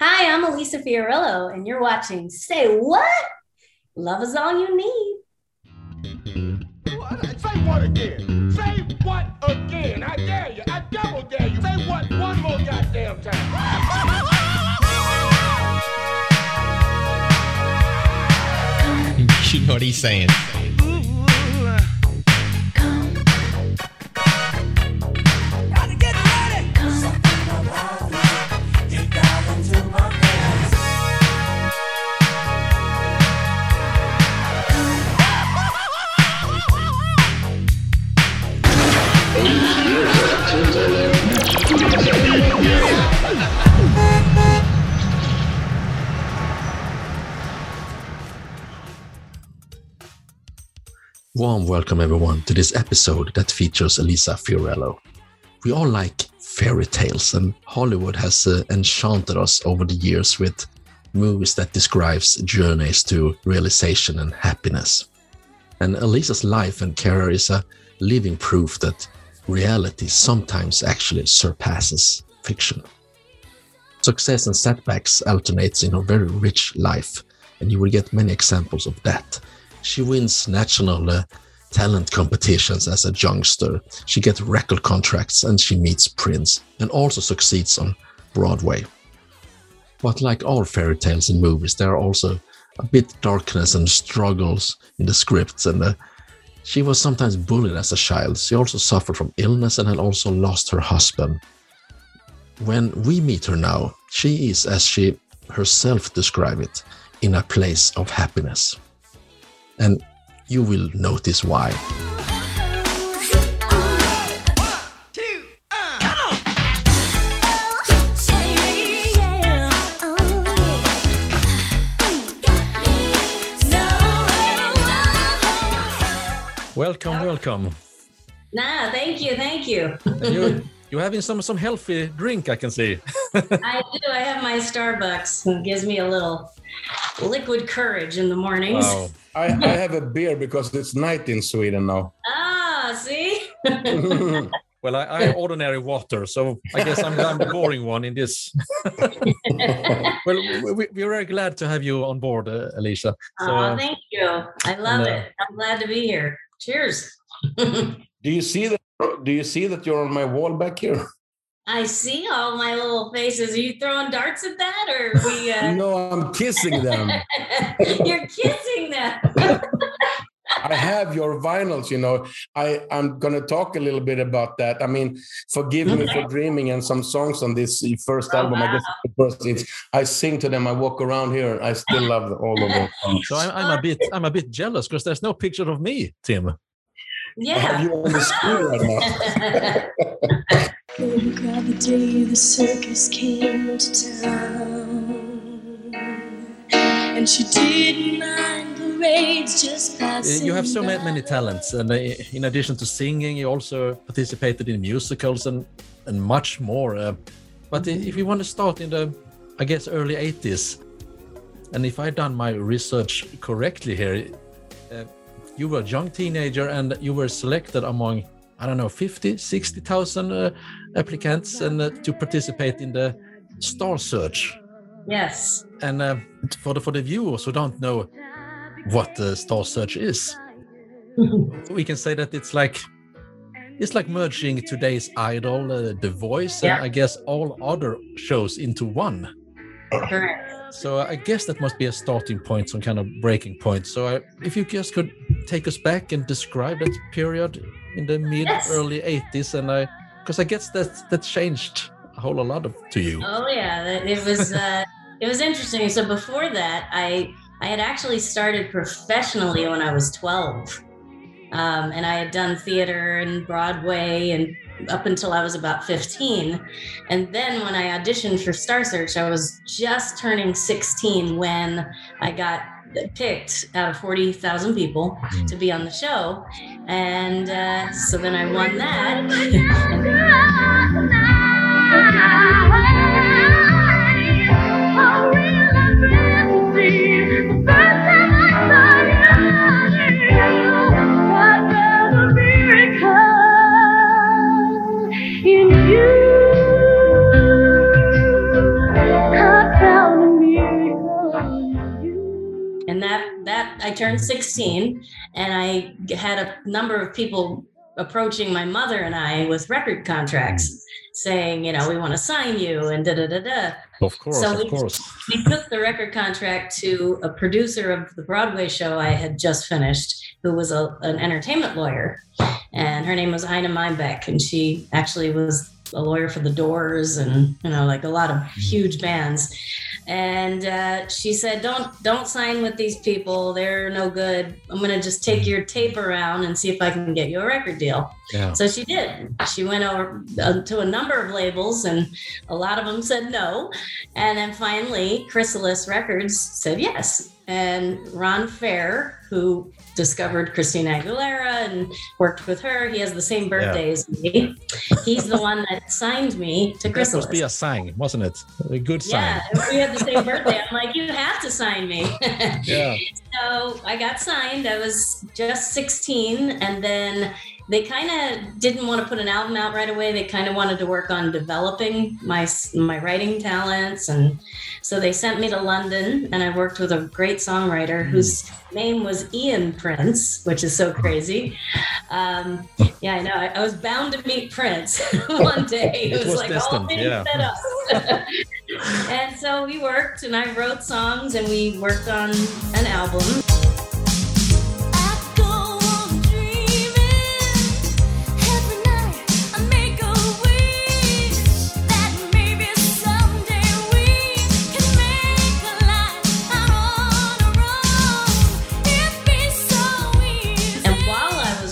Hi, I'm Elisa Fiorillo, and you're watching Say What? Love is all you need. Say what again? Say what again? I dare you. I double dare you. Say what one more goddamn time. you know what he's saying. Warm welcome, everyone, to this episode that features Elisa Fiorillo. We all like fairy tales, and Hollywood has uh, enchanted us over the years with movies that describes journeys to realization and happiness. And Elisa's life and career is a living proof that reality sometimes actually surpasses fiction. Success and setbacks alternates in her very rich life, and you will get many examples of that she wins national uh, talent competitions as a youngster. She gets record contracts and she meets Prince and also succeeds on Broadway. But like all fairy tales and movies, there are also a bit darkness and struggles in the scripts. And uh, she was sometimes bullied as a child. She also suffered from illness and had also lost her husband. When we meet her now, she is, as she herself described it, in a place of happiness and you will notice why. Uh, uh, um, welcome, welcome. Nah, thank you, thank you. you you're having some some healthy drink, I can see. I do. I have my Starbucks. It gives me a little liquid courage in the mornings. Wow. I, I have a beer because it's night in Sweden now. Ah, see? well, I, I ordinary water, so I guess I'm, I'm the boring one in this. well, we, we're very glad to have you on board, uh, Alicia. So, oh, thank you. I love and, uh, it. I'm glad to be here. Cheers. do you see that? Do you see that you're on my wall back here? I see all my little faces. Are you throwing darts at that, or we? Uh... no, I'm kissing them. You're kissing them. I have your vinyls, you know. I I'm gonna talk a little bit about that. I mean, forgive me for dreaming and some songs on this first oh, album. Wow. I guess the first it's I sing to them. I walk around here. I still love all of them. So I'm, I'm a bit I'm a bit jealous because there's no picture of me, Tim. Yeah. Have you on the screen right now? grab the day the circus came to town. And she didn't mind the raids just passing. You have so many, many talents, and uh, in addition to singing, you also participated in musicals and and much more. Uh, but if you want to start in the, I guess, early 80s, and if I've done my research correctly here, you were a young teenager and you were selected among I don't know, 50, 60,000 uh, applicants and uh, to participate in the Star Search. Yes. And uh, for the for the viewers who don't know what the Star Search is, we can say that it's like it's like merging today's Idol, uh, The Voice, yeah. and I guess all other shows into one. Correct. So I guess that must be a starting point, some kind of breaking point. So I, if you just could take us back and describe that period in the mid yes. early 80s and i because i guess that that changed a whole lot of to you oh yeah it was uh it was interesting so before that i i had actually started professionally when i was 12 um, and i had done theater and broadway and up until I was about 15. And then when I auditioned for Star Search, I was just turning 16 when I got picked out of 40,000 people to be on the show. And uh, so then I won that. turned 16 and I had a number of people approaching my mother and I with record contracts saying, you know, we want to sign you and da da da da. Of course, So of we- course. We took the record contract to a producer of the Broadway show I had just finished, who was a, an entertainment lawyer. And her name was Ina Meibach. And she actually was a lawyer for the Doors and, you know, like a lot of mm-hmm. huge bands. And uh, she said, "Don't don't sign with these people. They're no good. I'm gonna just take your tape around and see if I can get you a record deal." Yeah. So she did. She went over uh, to a number of labels, and a lot of them said no. And then finally, Chrysalis Records said yes. And Ron Fair, who discovered Christina Aguilera and worked with her, he has the same birthday as me. He's the one that signed me to That Chrysalis. must be a sign, wasn't it? A good sign. yeah, we had the same birthday. I'm like, you have to sign me. Yeah. So I got signed. I was just 16, and then they kind of didn't want to put an album out right away. They kind of wanted to work on developing my my writing talents, and so they sent me to London, and I worked with a great songwriter whose name was Ian Prince, which is so crazy. Um, yeah, I know. I, I was bound to meet Prince one day. It, It was, was like destined, all things yeah. set up. and so we worked, and I wrote songs, and we worked on an album.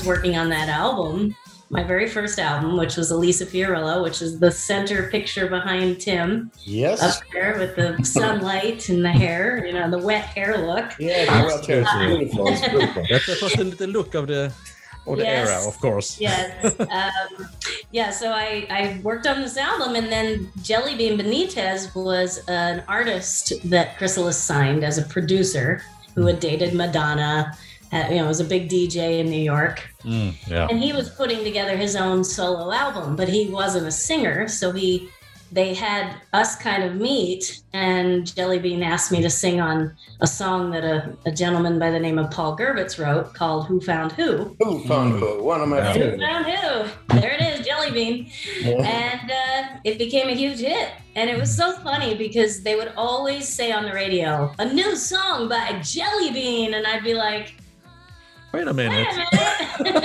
Working on that album, my very first album, which was Elisa Fiorillo, which is the center picture behind Tim Yes. up there with the sunlight and the hair, you know, the wet hair look. yeah, well, it's Absolutely. beautiful. It's beautiful. That, that was the, the look of the of the Yes. era, of course. Yes. um, yeah, so I, I worked on this album, and then Jellybean Benitez was an artist that Chrysalis signed as a producer who had dated Madonna. Uh, you know, was a big DJ in New York. Mm, yeah. and he was putting together his own solo album but he wasn't a singer. So he they had us kind of meet and jellybean asked me to sing on a song that a, a gentleman by the name of Paul Gurvitz wrote called who found who? Who found who? One of my Yeah. who found who? There it is jellybean and uh, it became a huge hit. And it was so funny because they would always say on the radio a new song by jellybean and i'd be like Wait a Wait minute. a minute.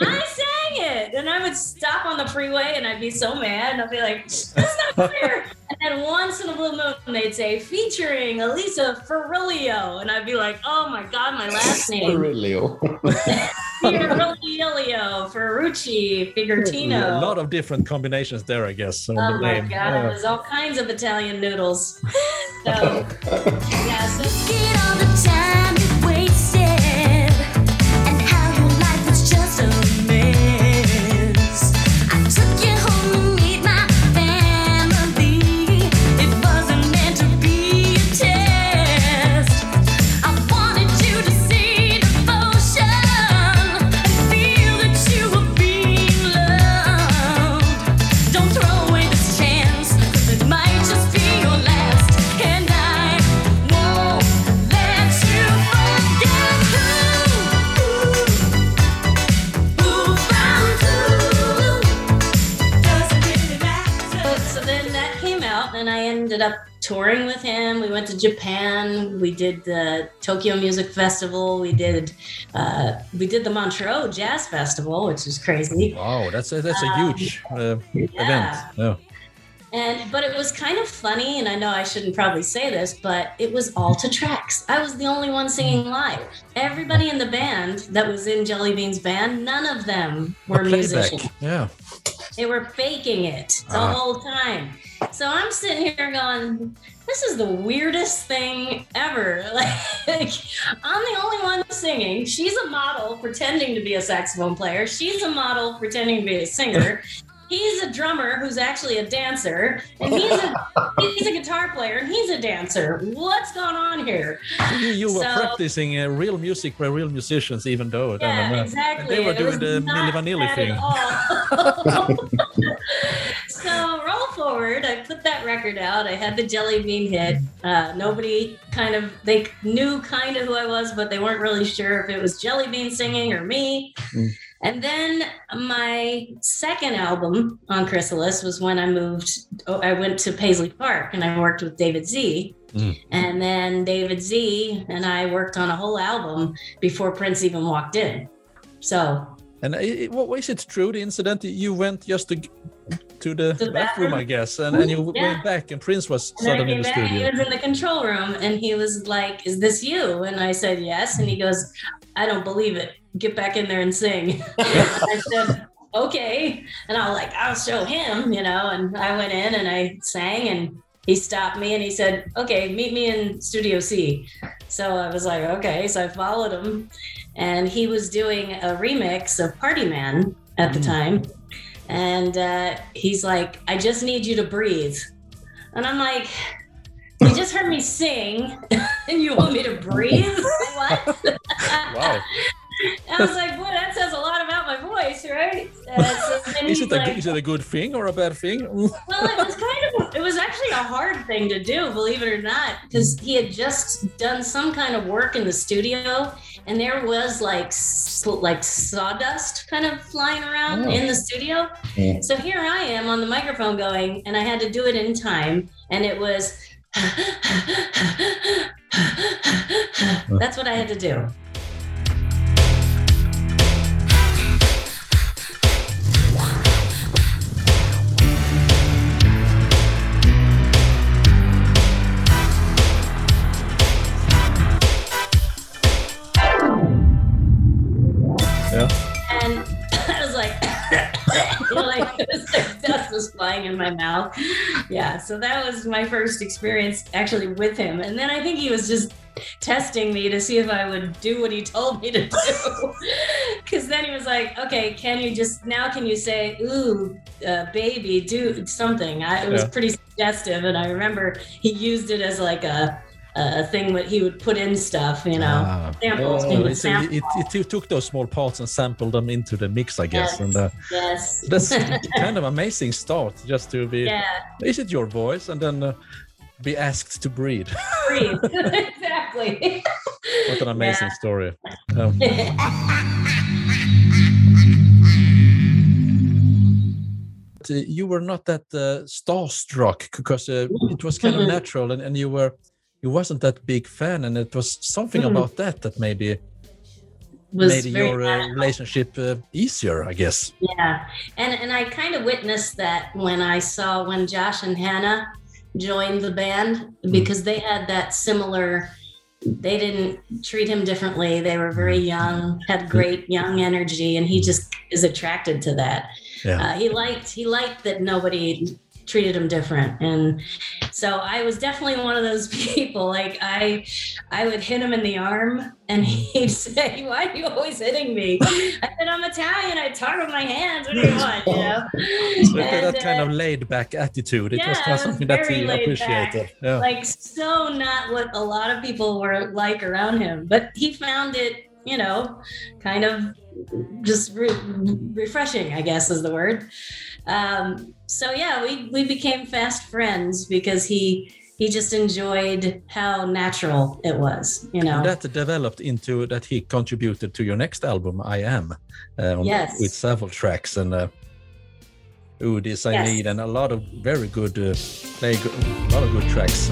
I sang it. And I would stop on the freeway and I'd be so mad. And I'd be like, that's not fair. And then once in a blue moon, they'd say, featuring Elisa Ferrilio. And I'd be like, oh my God, my last name. Aurelio. Ferrilio, Ferrucci, Figurtino. A lot of different combinations there, I guess. On Oh the my name. God, Yeah. it was all kinds of Italian noodles. So, yeah, so ended up touring with him we went to japan we did the tokyo music festival we did uh, we did the montreux jazz festival which is crazy Wow, that's a, that's a Um, huge uh, event. yeah. Yeah. and but it was kind of funny and i know i shouldn't probably say this but it was all to tracks i was the only one singing live everybody in the band that was in jellybean's band none of them were musicians Yeah. they were faking it the Ah. whole time. So I'm sitting here going, this is the weirdest thing ever. Like, I'm the only one singing. She's a model pretending to be a saxophone player. She's a model pretending to be a singer. He's a drummer who's actually a dancer, and he's a he's a guitar player, and he's a dancer. What's going on here? You, you were So- practicing uh, real music by real musicians, even though Yeah, uh, exactly. they were It doing the Milli Vanilli thing. So roll forward. I put that record out. I had the Jelly Bean hit. Uh, nobody kind of they knew kind of who I was, but they weren't really sure if it was Jelly Bean singing or me. Mm. And then my second album on Chrysalis was when I moved. Oh, I went to Paisley Park and I worked with David Z. Mm. And then David Z and I worked on a whole album before Prince even walked in. So And i- i- what is it true? The incident you went just to to the the bathroom, bathroom? I guess, and, and you Yeah. went back, and Prince was And suddenly in the back, he was in the control room and he was like, Is this you? And I said, Yes. And he goes, I don't believe it. Get back in there and sing. I said, Okay. And I was like, I'll show him, you know. And I went in and I sang and he stopped me and he said, Okay, meet me in Studio C. So I was like, Okay. So I followed him and he was doing a remix of Party Man at the Mm. time. And uh, he's like, I just need you to breathe. And I'm like, you just heard me sing and you want me to breathe? what? Wow. I was like, boy, that says a lot about my voice, right? And so Is it, a, like, is it a good thing or a bad thing? well, it was kind of, it was actually a hard thing to do, believe it or not, because he had just done some kind of work in the studio, and there was like like sawdust kind of flying around Oh. in the studio. Yeah. So here I am on the microphone going, and I had to do it in time, and it was. That's what I had to do. Flying in my mouth. Yeah, so that was my first experience actually with him. And then I think he was just testing me to see if I would do what he told me to do. Because then he was like, okay, can you just, now can you say, ooh, uh, baby, do something? I, it was Yeah. pretty suggestive. And I remember he used it as like a, a thing that he would put in stuff, you know, Ah. samples. Oh, he So it, it, it, took those small parts and sampled them into the mix, I guess. Yes. And uh, Yes. that's kind of amazing start just to be. yeah. Is it your voice? And then uh, be asked to breathe. breathe. exactly. what an amazing story. Um, uh, you were not that uh, starstruck because uh, it was kind of natural and, and you were you wasn't that big fan and it was something Mhm. about that that maybe was made your uh, relationship uh, easier i guess yeah, and and I kind of witnessed that when I saw when Josh and Hannah joined the band Mm-hmm. because they had that similar. They didn't treat him differently. They were very young, had great young energy, and he just is attracted to that. Yeah. Uh, he liked he liked that nobody treated him different. And so i was definitely one of those people like i i would hit him in the arm and he'd say why are you always hitting me? I said i'm italian. I talk with my hands. What do you want you know? So that- And, that kind uh, of laid back attitude it was yeah, kind was something that he appreciated. yeah. Like so not what a lot of people were like around him but he found it you know kind of just re- refreshing i guess is the word um, so yeah we we became fast friends because he he just enjoyed how natural it was you know And that developed into that he contributed to your next album i am on- Yes. with several tracks and uh, Ooh, this I Yes. need, and a lot of very good, uh, play, a lot of good tracks.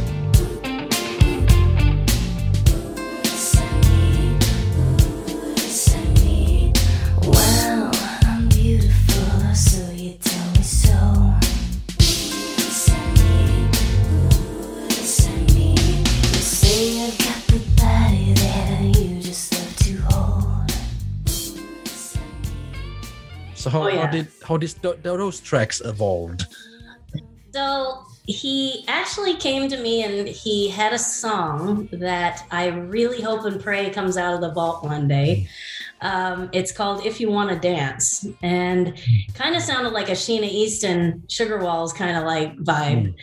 So how, Oh, yeah. how did how did th- those tracks evolved? So he actually came to me and he had a song that I really hope and pray comes out of the vault one day. Um, it's called If You Want to Dance and kind of sounded like a Sheena Easton Sugar Walls kind of like vibe.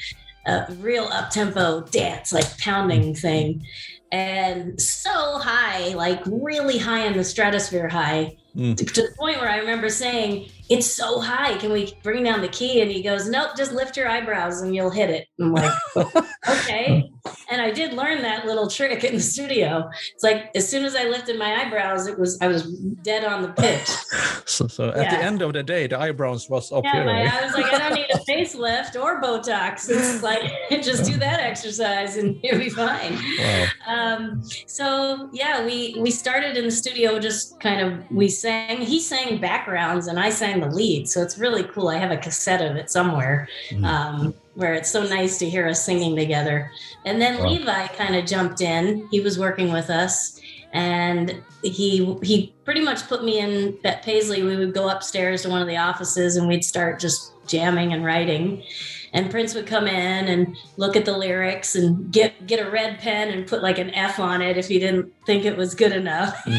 A real up tempo dance, like pounding thing. And so high, like really high in the stratosphere high, Mm. to, to the point where I remember saying, it's so high. Can we bring down the key? And he goes, nope, just lift your eyebrows and you'll hit it. I'm like, okay. And I did learn that little trick in the studio. It's like as soon as I lifted my eyebrows, it was I was dead on the pitch. So, so at the end of the day, the eyebrows was up Yeah, here. my, right? I was like, I don't need a facelift or Botox. It's like just do that exercise and you'll be fine. Wow. Um, so yeah, we we started in the studio just kind of we sang. He sang backgrounds and I sang the lead. So it's really cool. I have a cassette of it somewhere. Mm. Um, where it's so nice to hear us singing together. And then Wow. Levi kind of jumped in. He was working with us and he he pretty much put me in at Paisley. We would go upstairs to one of the offices and we'd start just jamming and writing. And Prince would come in and look at the lyrics and get get a red pen and put like an F on it if he didn't think it was good enough.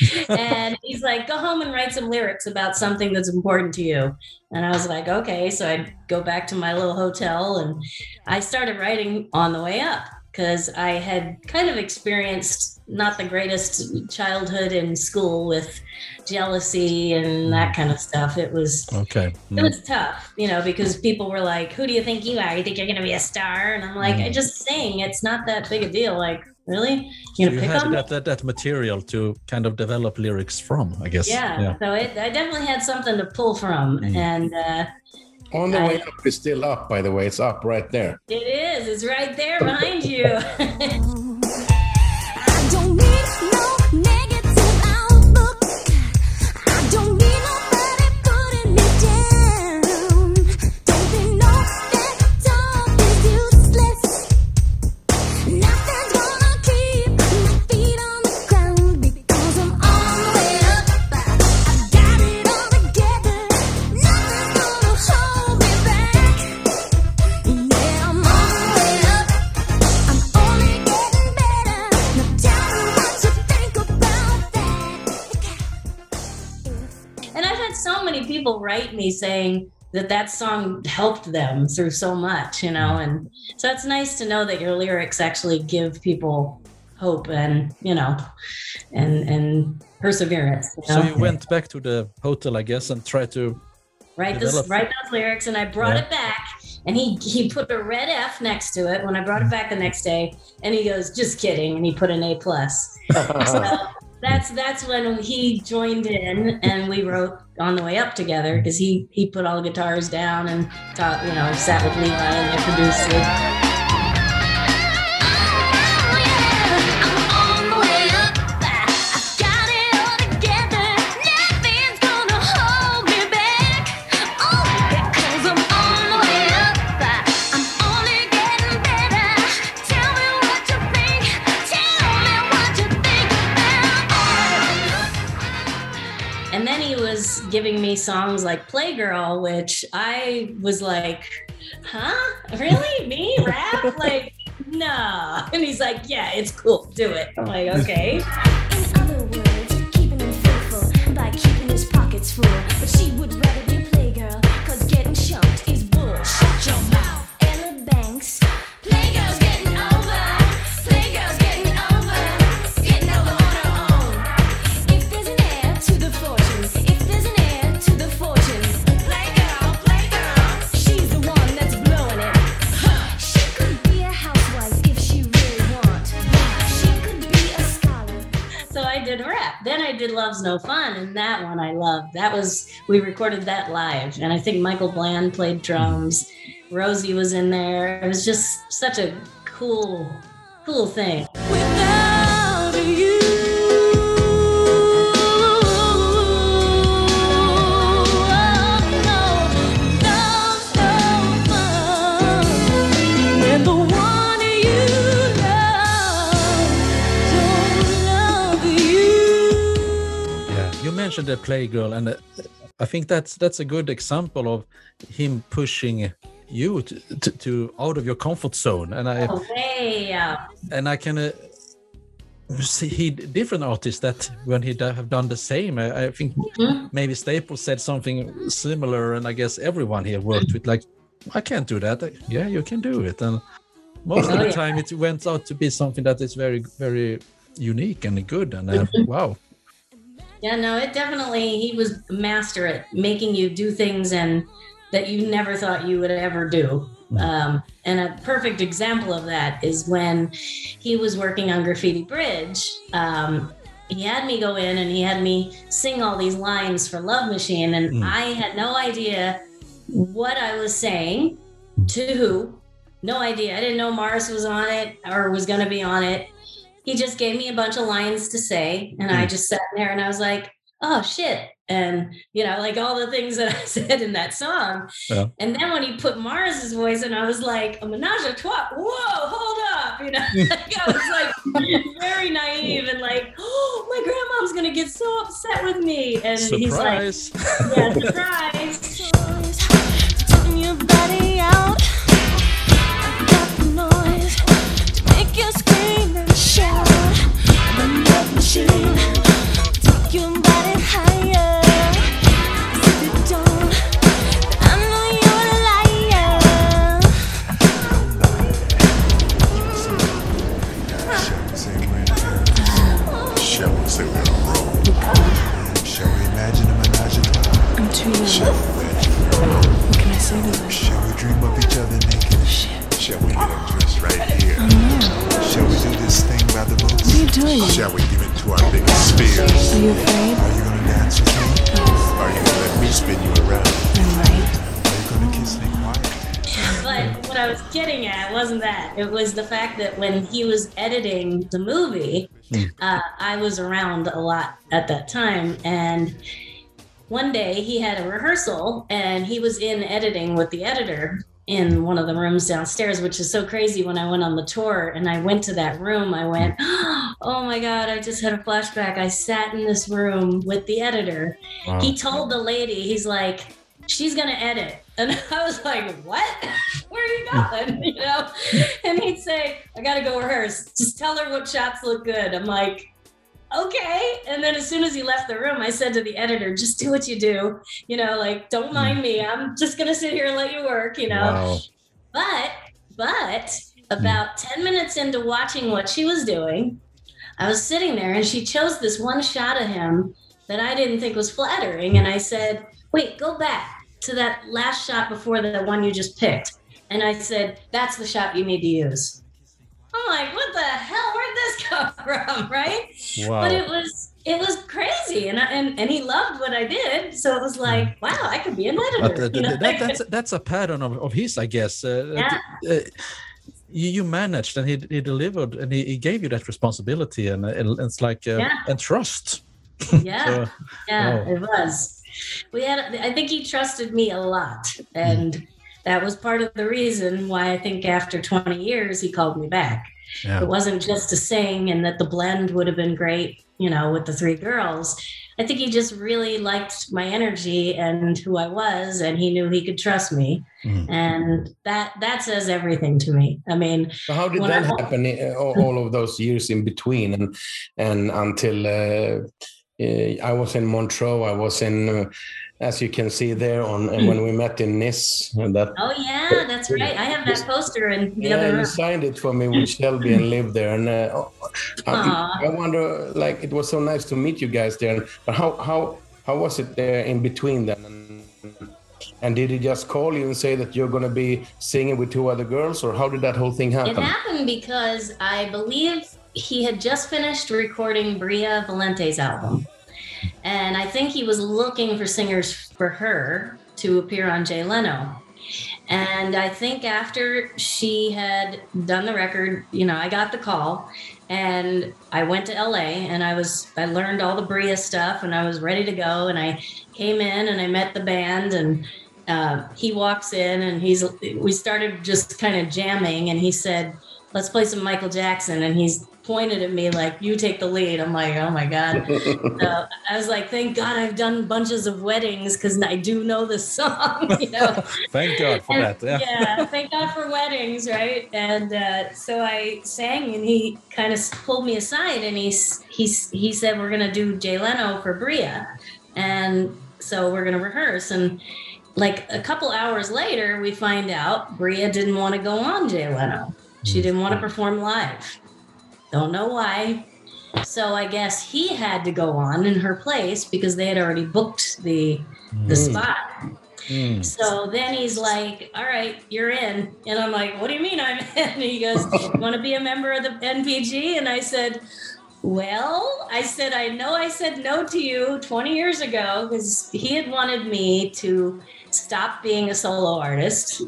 Mm. and he's like, "Go home and write some lyrics about something that's important to you." And I was like, "Okay." So I'd go back to my little hotel and I started writing on the way up because I had kind of experienced not the greatest childhood in school with jealousy and that kind of stuff. It was Okay. it Mm. was tough, you know, because people were like, "Who do you think you are? You think you're gonna be a star?" And I'm like, Mm. "I just sing. It's not that big a deal. Like, really? You So you pick had that, that that material to kind of develop lyrics from, I guess. Yeah. So it, I definitely had something to pull from, Mm. and uh, On the I- way up is still up, by the way. It's up right there. it is. It's right there behind you. people write me saying that that song helped them through so much, you know, and so it's nice to know that your lyrics actually give people hope and you know, and and perseverance. You So you went back to the hotel, I guess, and tried to. write this write those lyrics and I brought Yeah. it back and he he put a red F next to it when I brought it mm. back the next day and he goes just kidding and he put an A plus so that's that's when he joined in and we wrote on the way up together because he he put all the guitars down and taught you know sat with Levi and they produced it songs like Playgirl which I was like huh? Really? Me? Rap? Like no and he's like yeah it's cool. Do it. I'm like oh. okay. In other words, keeping him faithful by keeping his pockets full. But she would rather Love's No Fun, and that one I loved. That was we recorded that live, and I think Michael Bland played drums. Rosie was in there. It was just such a cool, cool thing. Mentioned the Playgirl, and uh, I think that's that's a good example of him pushing you to, to, to out of your comfort zone. And I Oh, out. and I can uh, see different artists that when he have done the same. I, I think Mhm. maybe Staples said something similar, and I guess everyone here worked with like, I can't do that. Yeah, you can do it, and most of Oh, the time it went out to be something that is very, very unique and good. And uh, wow, Yeah, no, it definitely, he was a master at making you do things and that you never thought you would ever do. Um, and a perfect example of that is when he was working on Graffiti Bridge. Um, he had me go in and he had me sing all these lines for Love Machine, and Mm. I had no idea what I was saying to who. No idea. I didn't know Morris was on it or was going to be on it. He just gave me a bunch of lines to say, and I Mm. just sat there and I was like, "Oh shit!" And you know, like all the things that I said in that song. Yeah. And then when he put Morris's voice, and I was like, "A menage a trois." Whoa, hold up! You know, like I was like very naive and like, "Oh, my grandmom's gonna get so upset with me." And he's like, "Yeah, surprise." Your body out. I got the noise to make you scream and shout. I'm that. It was the fact that when he was editing the movie, uh, I was around a lot at that time. And one day he had a rehearsal and he was in editing with the editor in one of the rooms downstairs, which is so crazy. When I went on the tour and I went to that room, I went, Oh my God, I just had a flashback. I sat in this room with the editor Wow. he told the lady, he's like, she's gonna edit. And I was like, what? Where are you going? You know? And he'd say, I gotta go rehearse. Just tell her what shots look good. I'm like, okay. And then as soon as he left the room, I said to the editor, just do what you do. You know, like, don't mind mm. me. I'm just gonna sit here and let you work, you know? Wow. But, but about mm. 10 minutes into watching what she was doing, I was sitting there and she chose this one shot of him that I didn't think was flattering. And I said, wait, go back to that last shot before the one you just picked. And I said, that's the shot you need to use. I'm like, what the hell? Where'd this come from? Right? Wow. But it was it was crazy. And, I, and and he loved what I did. So it was like, wow, I could be an editor. Uh, you know? that, that's that's a pattern of, of his, I guess. Uh, Yeah. uh, you, you managed, and he, he delivered, and he, he gave you that responsibility, and, uh, and it's like uh, Yeah. and trust. yeah. So, Yeah, Wow. it was. We had. I think he trusted me a lot, and that was part of the reason why I think after 20 years he called me back. yeah. It wasn't just to sing, and that the blend would have been great, you know, with the three girls. I think he just really liked my energy and who I was, and he knew he could trust me, Mhm. and that that says everything to me. I mean, So how did that I- happen? uh, All, all of those years in between, and and until uh, I was in Montreux, I was in, uh, as you can see there on and when we met in Nice. And that oh yeah, that's right. I have that poster in the yeah, other you signed it for me with Shelby and lived there. And uh, I, I wonder, like, it was so nice to meet you guys there. But how how how was it there in between then? And, and did he just call you and say that you're going to be singing with two other girls, or how did that whole thing happen? It happened because I believe he had just finished recording Bria Valente's album. And I think he was looking for singers for her to appear on Jay Leno. And I think after she had done the record, you know, I got the call and I went to LA and I was I learned all the Bria stuff and I was ready to go and I came in and I met the band and uh, he walks in and he's we started just kind of jamming and he said let's play some michael jackson and he's pointed at me like you take the lead i'm like oh my god so i was like thank god i've done bunches of weddings because i do know this song you know Thank God for and- that. Yeah. yeah, thank God for weddings, right? And uh, so I sang, and he kind of pulled me aside, and he's he's he said we're gonna do Jay Leno for Bria, and so we're gonna rehearse. And like a couple hours later, we find out Bria didn't want to go on Jay Leno. She didn't want to perform live. Don't know why. So I guess he had to go on in her place because they had already booked the the spot. Mm. So then he's like, "All right, you're in," and I'm like, "What do you mean I'm in?" And he goes, want to be a member of the NPG?" And I said, "Well, I said I know I said no to you 20 years ago because he had wanted me to stop being a solo artist."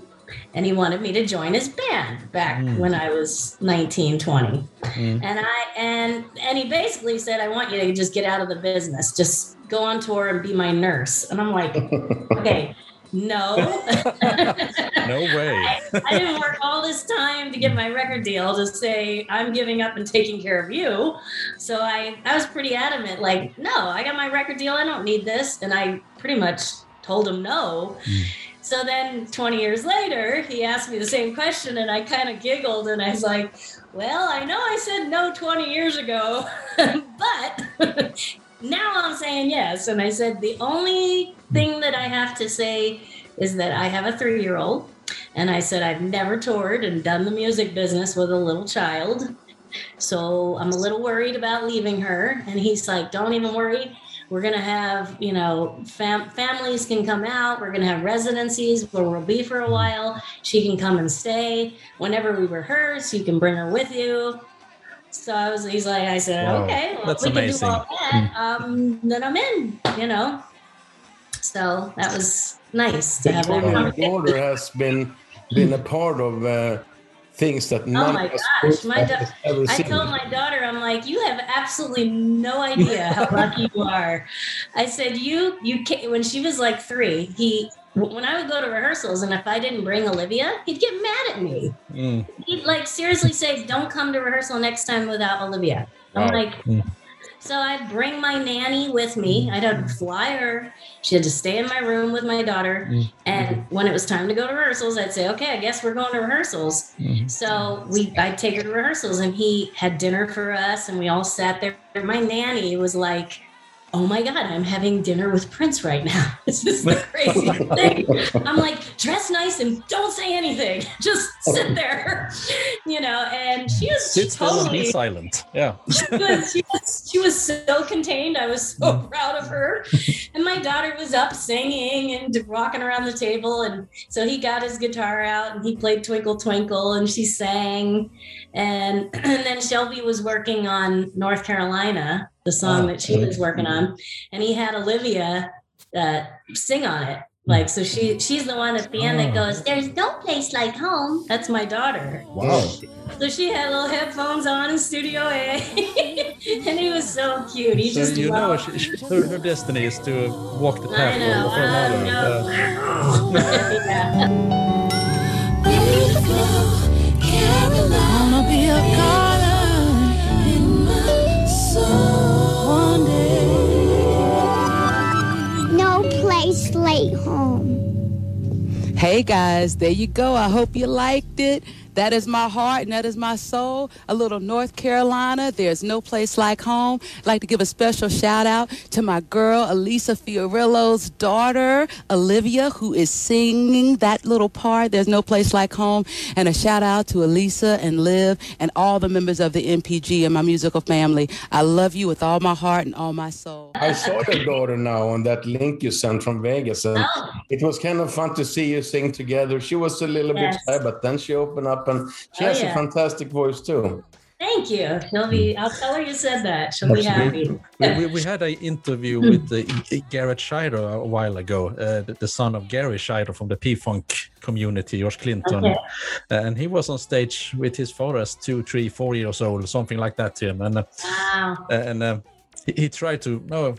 And he wanted me to join his band back hmm. when I was 19, 20. Hmm. And I and and he basically said, I want you to just get out of the business. Just go on tour and be my nurse. And I'm like, okay, no. No way. I, I didn't work all this time to get my record deal to say I'm giving up and taking care of you. So I, I was pretty adamant, like, no, I got my record deal. I don't need this. And I pretty much told him no. Hmm. So then 20 years later, he asked me the same question and I kind of giggled and I was like, well, I know I said no 20 years ago, but now I'm saying yes. And I said, the only thing that I have to say is that I have a three year old. And I said, I've never toured and done the music business with a little child. So I'm a little worried about leaving her. And he's like, don't even worry. We're going to have, you know, fam- families can come out. We're going to have residencies where we'll be for a while. She can come and stay. Whenever we rehearse, you can bring her with you. So I was, he's like, I said, Wow. okay, well, That's if we can amazing. do all that, um, then I'm in, you know. So that was nice to have that Your daughter has been been a part of uh, things that none Oh my gosh, my da- ever I seen. told my daughter, I'm like, you have absolutely no idea how lucky you are. I said, you, you can't when she was like three, he, when I would go to rehearsals and if I didn't bring Olivia, he'd get mad at me. Mm. He'd like seriously say, don't come to rehearsal next time without Olivia. I'm Wow. like, so I'd bring my nanny with me. I'd have to fly her. She had to stay in my room with my daughter. Mm-hmm. And when it was time to go to rehearsals, I'd say, okay, I guess we're going to rehearsals. Mm-hmm. So we, I'd take her to rehearsals, and he had dinner for us, and we all sat there. My nanny was like, "Oh my God, I'm having dinner with Prince right now. This is the craziest thing." I'm like, "Dress nice and don't say anything. Just sit there," you know. And she was Sit still and be totally silent. Yeah. she was, she was she was so contained. I was so mm. proud of her. And my daughter was up singing and walking around the table. And so he got his guitar out and he played Twinkle Twinkle and she sang. And, and then Shelby was working on North Carolina, the song that she was working on. And he had Olivia uh, sing on it. Like so she she's the one at the end that goes, There's no place like home. That's my daughter. Wow. So she had little headphones on in Studio A, and he was so cute. He So just you know, she, she, her, her destiny is to walk the I path know, of her I mother. know. Uh, yeah. Place like home. Hey guys, there you go. I hope you liked it. That is my heart and that is my soul. A little North Carolina. There's no place like home. I'd like to give a special shout out to my girl, Elisa Fiorillo's daughter, Olivia, who is singing that little part. There's no place like home. And a shout out to Elisa and Liv and all the members of the NPG and my musical family. I love you with all my heart and all my soul. I saw your daughter now on that link you sent from Vegas, and Oh. it was kind of fun to see you sing together. She was a little Yes. bit shy, but then she opened up, and she Oh, has yeah. a fantastic voice too. Thank you. She'll be. I'll tell her you said that. She'll be happy. we, we, we had an interview with uh, Garrett Shider a while ago, uh, the, the son of Garry Shider from the P-Funk community, George Clinton. Okay. And he was on stage with his father as two, three, four years old, something like that, Tim. And uh, Wow. and uh, he, he tried to no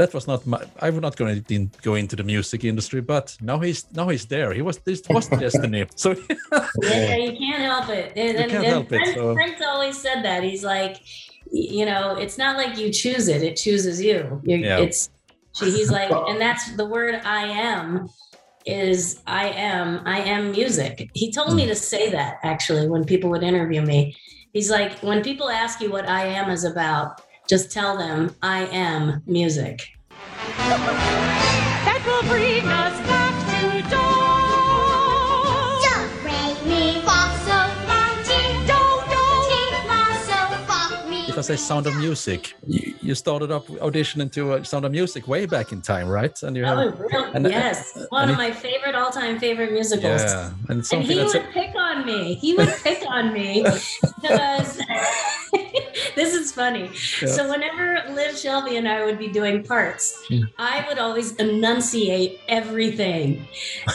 that was not my i would not go, in, go into the music industry but now he's now he's there he was this was destiny so Yeah, you can't help it. And, and, can't and help it, Prince, so- Prince always said that. He's like, you know, it's not like you choose it; it chooses you. you Yeah. It's he's like, and that's the word I am is I am I am music. He told me to say that actually when people would interview me. He's like, when people ask you what I am is about, just tell them I am music. That will bring us back to dawn. Do, re, mi, fa, sol, la, ti, do, do, ti, la, sol, fa, mi, if I say Sound of Music? You, you started up auditioning to uh, Sound of Music way back in time, right? And you have Oh, real, and- yes, one and of it- my favorite all-time favorite musicals. yeah, and And he that's would pick on me. He would pick on me because this is funny. So whenever Liv Shelby and I would be doing parts, Hmm. I would always enunciate everything.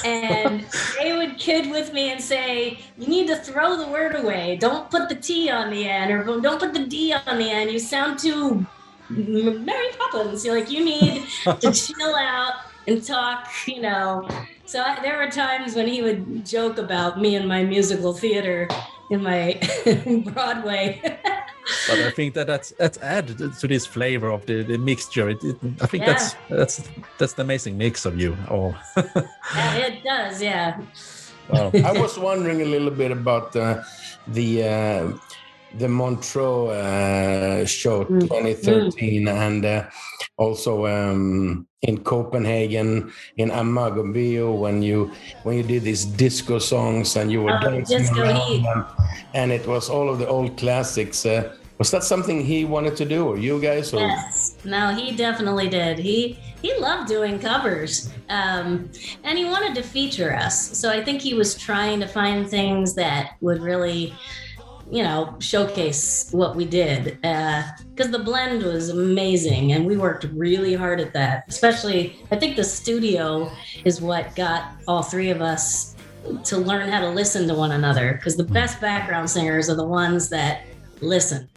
And they would kid with me and say, You need to throw the word away. Don't put the T on the end or don't put the D on the end. You sound too Mary Poppins. You're like, you need to chill out and talk, you know. So I, there were times when he would joke about me and my musical theater in my Broadway. But I think that that's that's added to this flavor of the, the mixture. It, it, I think that's that's that's the amazing mix of you all. Yeah, it does, yeah. Wow. I was wondering a little bit about uh, the uh, the Montreux uh, show Mm. 2013, and uh, also um, in Copenhagen in Amager Bio when you when you did these disco songs and you were Oh, dancing around them, and it was all of the old classics. Uh, was that something he wanted to do, or you guys? Or? Yes. No, he definitely did. He he loved doing covers, um, and he wanted to feature us. So I think he was trying to find things that would really, you know, showcase what we did. Uh, because the blend was amazing, and we worked really hard at that. Especially, I think the studio is what got all three of us to learn how to listen to one another. Because the best background singers are the ones that listen.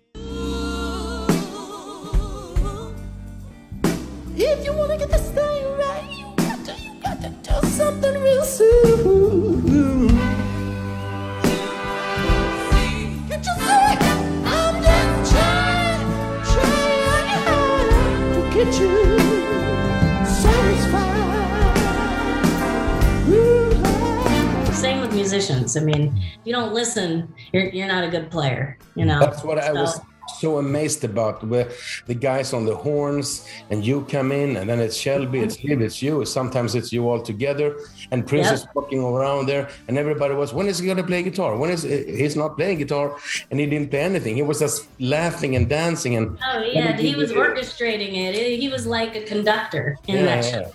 If you wanna get this thing right, you got to, you got to do something real soon. Same with musicians. I mean, if you don't listen, you're you're not a good player. You know. That's what I was So- amazed about. Where the guys on the horns, and you come in, and then it's Shelby, it's Liv, it's you. Sometimes it's you all together, and Prince Yep. is walking around there, and everybody was, when is he gonna play guitar? When is he's not playing guitar, and he didn't play anything. He was just laughing and dancing, and Oh yeah, he was orchestrating it. He was like a conductor in Yeah, that yeah. show,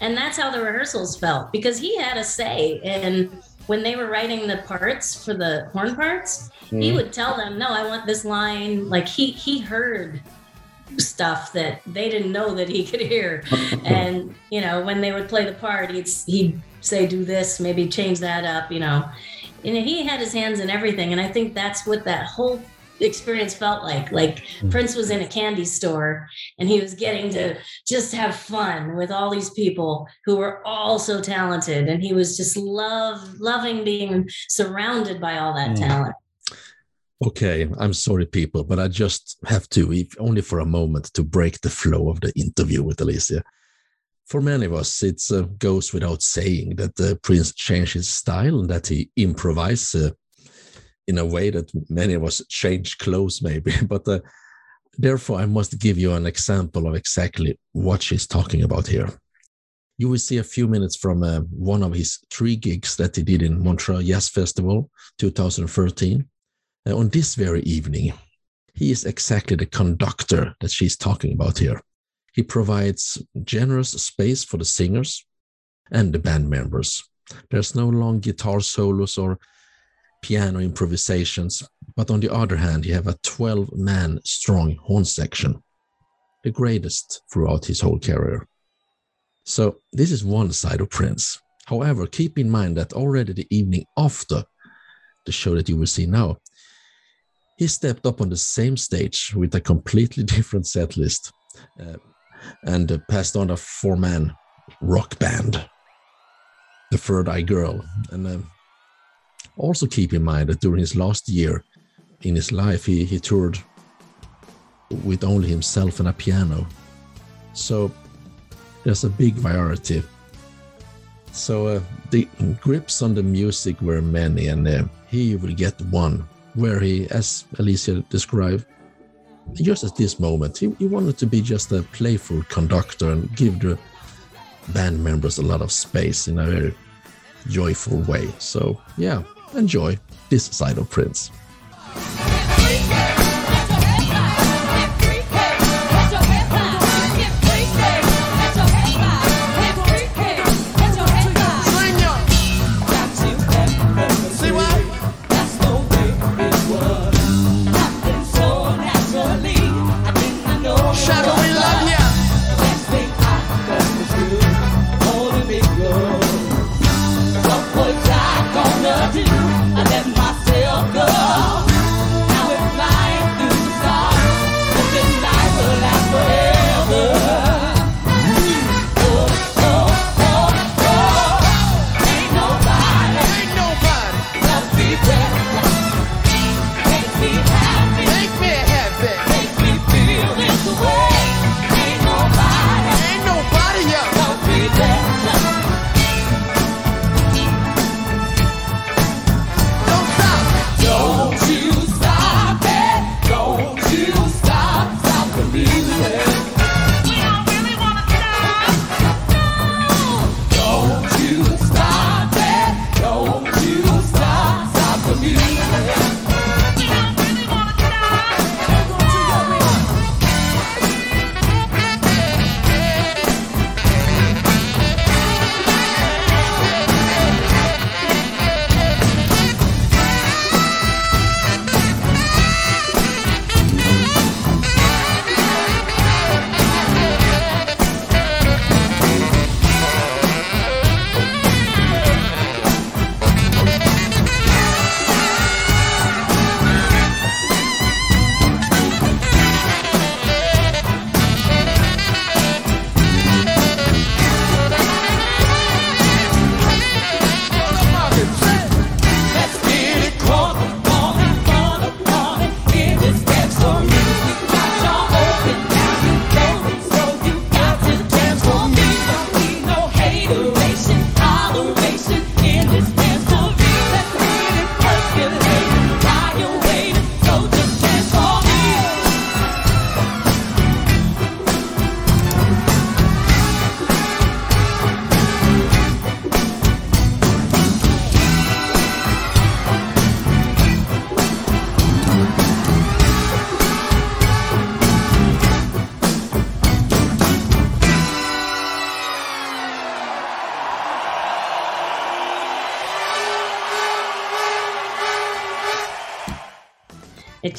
and that's how the rehearsals felt because he had a say. And when they were writing the parts for the horn parts, he Mhm. would tell them, "No, I want this line." Like he he heard stuff that they didn't know that he could hear, and you know when they would play the part, he'd he'd say, "Do this, maybe change that up," you know. And he had his hands in everything, and I think that's what that whole experience felt like. Like Prince was in a candy store and he was getting to just have fun with all these people who were all so talented and he was just love loving being surrounded by all that Mm. talent. Okay, I'm sorry, people, but I just have to, if only for a moment, to break the flow of the interview with Elisa. For many of us, it uh, goes without saying that the Prince changed his style and that he improvised uh, in a way that many of us change clothes, maybe. But uh, therefore, I must give you an example of exactly what she's talking about here. You will see a few minutes from uh, one of his three gigs that he did in Montreux Jazz Festival 2013. Uh, on this very evening, he is exactly the conductor that she's talking about here. He provides generous space for the singers and the band members. There's no long guitar solos or piano improvisations, but on the other hand, you have a 12 man strong horn section, the greatest throughout his whole career. So, this is one side of Prince. However, keep in mind that already the evening after the show that you will see now, he stepped up on the same stage with a completely different set list uh, and uh, passed on a four man rock band, the Third Eye Girl. And uh, also keep in mind that during his last year in his life, he, he toured with only himself and a piano. So there's a big variety. So uh, the grips on the music were many, and uh, you will get one where he, as Elisa described, just at this moment, he, he wanted to be just a playful conductor and give the band members a lot of space in a very joyful way. So, yeah, enjoy this side of Prince.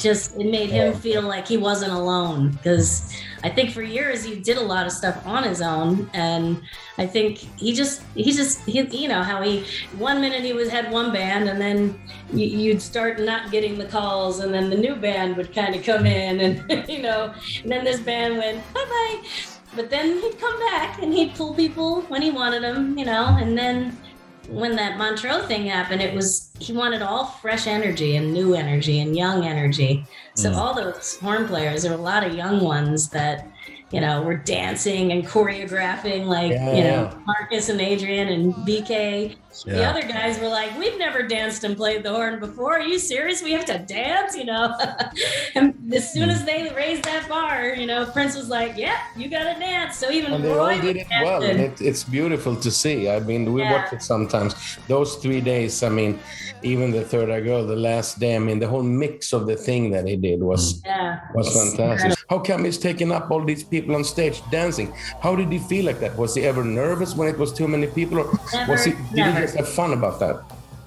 Just it made him feel like he wasn't alone because I think for years he did a lot of stuff on his own, and I think he just he just he, you know how he one minute he was had one band, and then you, you'd start not getting the calls, and then the new band would kind of come in, and you know, and then this band went bye bye, but then he'd come back and he'd pull people when he wanted them, you know, and then when that Montreux thing happened, it was he wanted all fresh energy and new energy and young energy. So Mm. all those horn players, there were a lot of young ones that, you know, we're dancing and choreographing like, Yeah, you know, yeah. Marcus and Adrian and BK. The other guys were like, We've never danced and played the horn before. Are you serious? We have to dance, you know? and as soon hmm. as they raised that bar, you know, Prince was like, Yeah, you gotta dance. So even And they Roy all did it well, and it, it's beautiful to see. I mean, we Yeah. watch it sometimes. Those three days, I mean, even the third eye girl, the last day, I mean, the whole mix of the thing that he did was mm. yeah. was fantastic. How come he's taking up all these people on stage dancing? How did he feel like that? Was he ever nervous when it was too many people, or was he? Did never. he just have fun about that?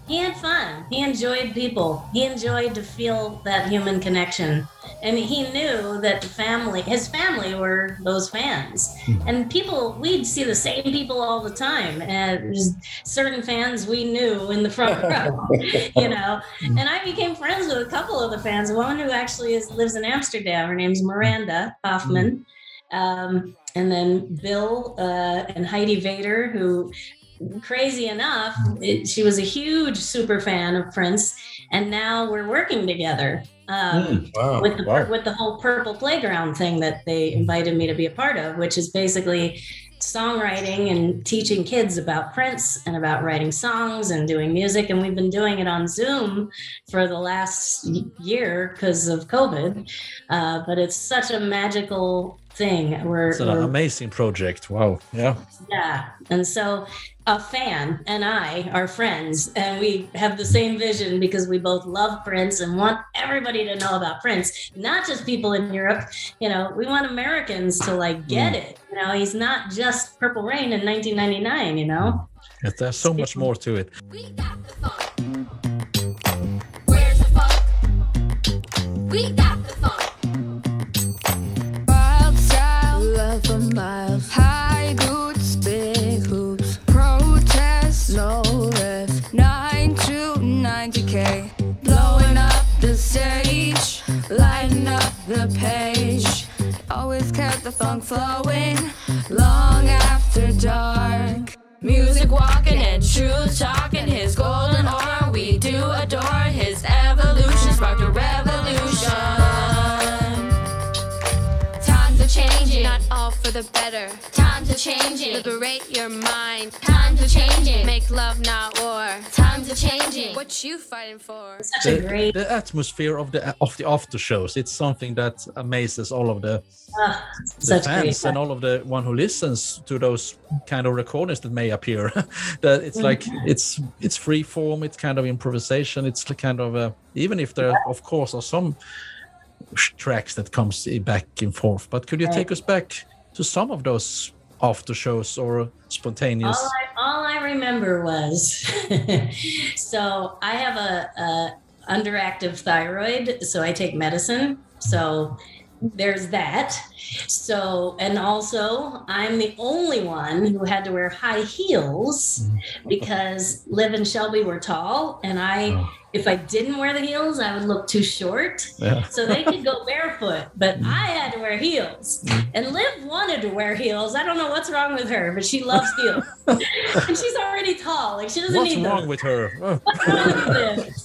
He had fun. He enjoyed people. He enjoyed to feel that human connection. And he knew that the family, his family were those fans. And people, we'd see the same people all the time. And there's certain fans we knew in the front row, you know. And I became friends with a couple of the fans. One who actually is, lives in Amsterdam. Her name's Miranda Hoffman. Um, and then Bill uh, and Heidi Vader, who crazy enough, it, she was a huge super fan of Prince, and now we're working together um, Wow. with the wow. with the whole Purple Playground thing that they invited me to be a part of, which is basically songwriting and teaching kids about Prince and about writing songs and doing music. And we've been doing it on Zoom for the last year because of COVID. Uh, but it's such a magical thing. We're, It's an we're amazing project. Wow. Yeah. yeah. And so a fan and I are friends and we have the same vision because we both love Prince and want everybody to know about Prince, not just people in Europe. You know, we want Americans to like get mm. it. You know, he's not just Purple Rain in 1999, you know? It- There's so much more to it. We got the funk. Where's the funk? We got the funk. Wild style, love for miles. Page. Always kept the funk flowing long after dark. Music walking and truth talking, his golden aura. We do adore his evolution, for the better. Times are changing. Liberate your mind. Times are changing. Make love, not war. Times are changing. What you fighting for? Such a The, great the atmosphere of the of the after shows. It's something that amazes all of the, uh, the such fans and all of the one who listens to those kind of recordings that may appear. that it's like it's it's free form. It's kind of improvisation. It's the kind of uh, even if there of course are some tracks that comes back and forth. But could you Right. take us back to some of those after shows or spontaneous? All I, all I remember was so I have a, a underactive thyroid, so I take medicine. So there's that. So and also I'm the only one who had to wear high heels mm. because Liv and Shelby were tall, and I Oh. If I didn't wear the heels, I would look too short. Yeah. So they could go barefoot, but mm. I had to wear heels. Mm. And Liv wanted to wear heels. I don't know what's wrong with her, but she loves heels. and she's already tall. Like she doesn't What's need wrong them. with her? What's wrong with Liv?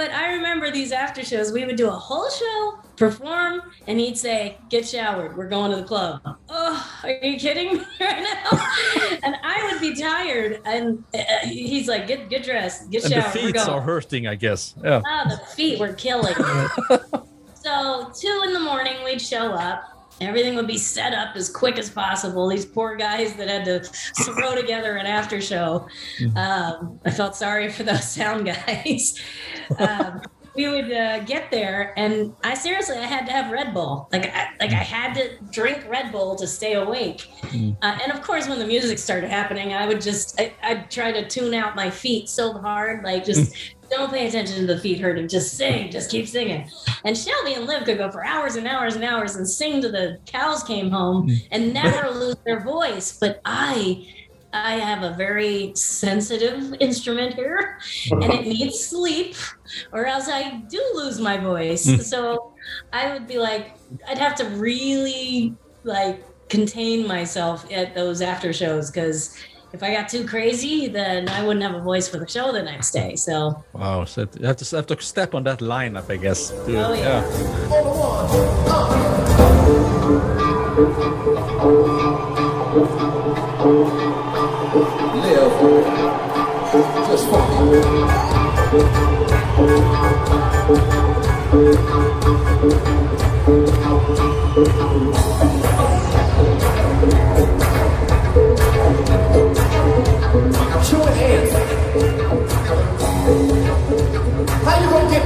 But I remember these after shows. We would do a whole show, perform, and he'd say, "Get showered. We're going to the club." Oh, are you kidding me right now? and I would be tired, and uh, he's like, "Get get dressed, get and showered. We're feet are hurting, I guess. Yeah. Ah, the feet were killing me. so two in the morning, we'd show up. Everything would be set up as quick as possible. These poor guys that had to throw together an after show. Um, I felt sorry for those sound guys. Um, we would uh, get there, and I seriously, I had to have Red Bull. Like, I, like I had to drink Red Bull to stay awake. Uh, and of course, when the music started happening, I would just, I, I'd try to tune out my feet so hard, like just don't pay attention to the feet hurting. Just sing. Just keep singing. And Shelby and Liv could go for hours and hours and hours and sing till the cows came home mm. and never lose their voice. But I, I have a very sensitive instrument here, and it needs sleep, or else I do lose my voice. Mm. so I would be like, I'd have to really like contain myself at those after shows because if I got too crazy, then I wouldn't have a voice for the show the next day. So Wow, so you have to have to step on that lineup, I guess. to- Oh, yeah. Chewing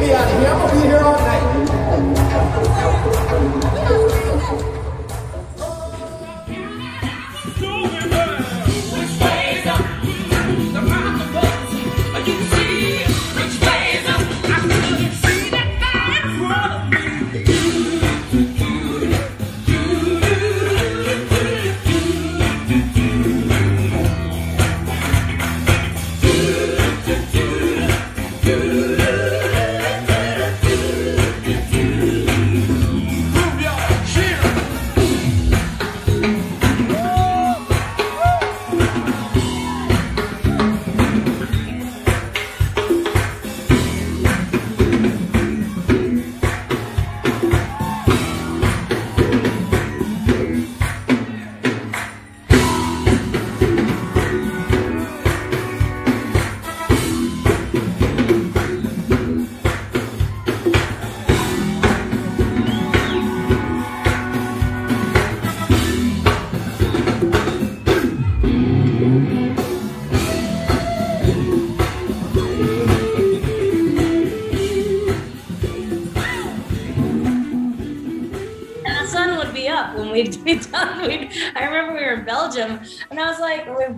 Me out of be here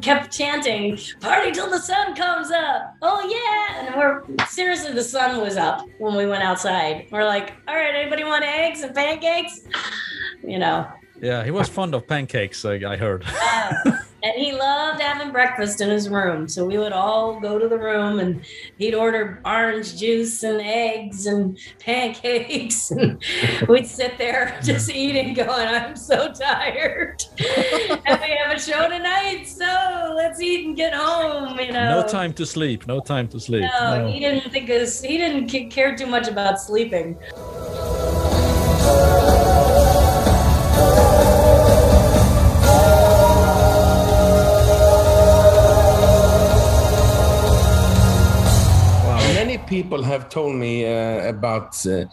kept chanting, "Party till the sun comes up!" Oh yeah! And we're seriously, the sun was up when we went outside. We're like, "All right, anybody want eggs and pancakes?" You know. Yeah, he was fond of pancakes, I, I heard. And he loved having breakfast in his room. So we would all go to the room and he'd order orange juice and eggs and pancakes. And we'd sit there just eating, going, I'm so tired. and we have a show tonight. So let's eat and get home, you know. No time to sleep. No time to sleep. No, No. he didn't think it was, he didn't care too much about sleeping. People have told me uh, about, uh,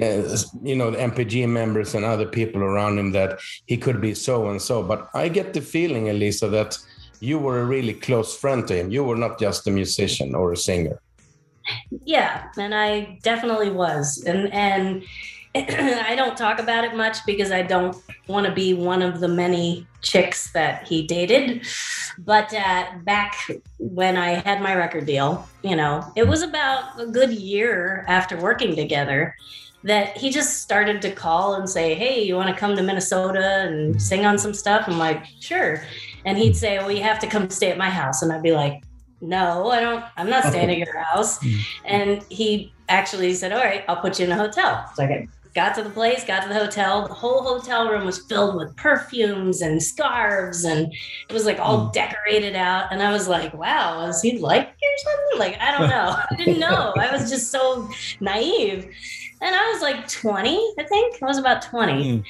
uh, you know, the NPG members and other people around him that he could be so and so. But I get the feeling, Elisa, that you were a really close friend to him. You were not just a musician or a singer. Yeah, and I definitely was. And and I don't talk about it much because I don't want to be one of the many chicks that he dated. But uh, back when I had my record deal, you know, it was about a good year after working together that he just started to call and say, Hey, you want to come to Minnesota and sing on some stuff? I'm like, Sure. And he'd say, Well, you have to come stay at my house. And I'd be like, No, I don't, I'm not staying at your house. And he actually said, All right, I'll put you in a hotel. So I got to the place, got to the hotel. The whole hotel room was filled with perfumes and scarves, and it was like all decorated out. And I was like, Wow, is he like or something? Like, I don't know. I didn't know. I was just so naive. And I was like 20, I think. I was about 20.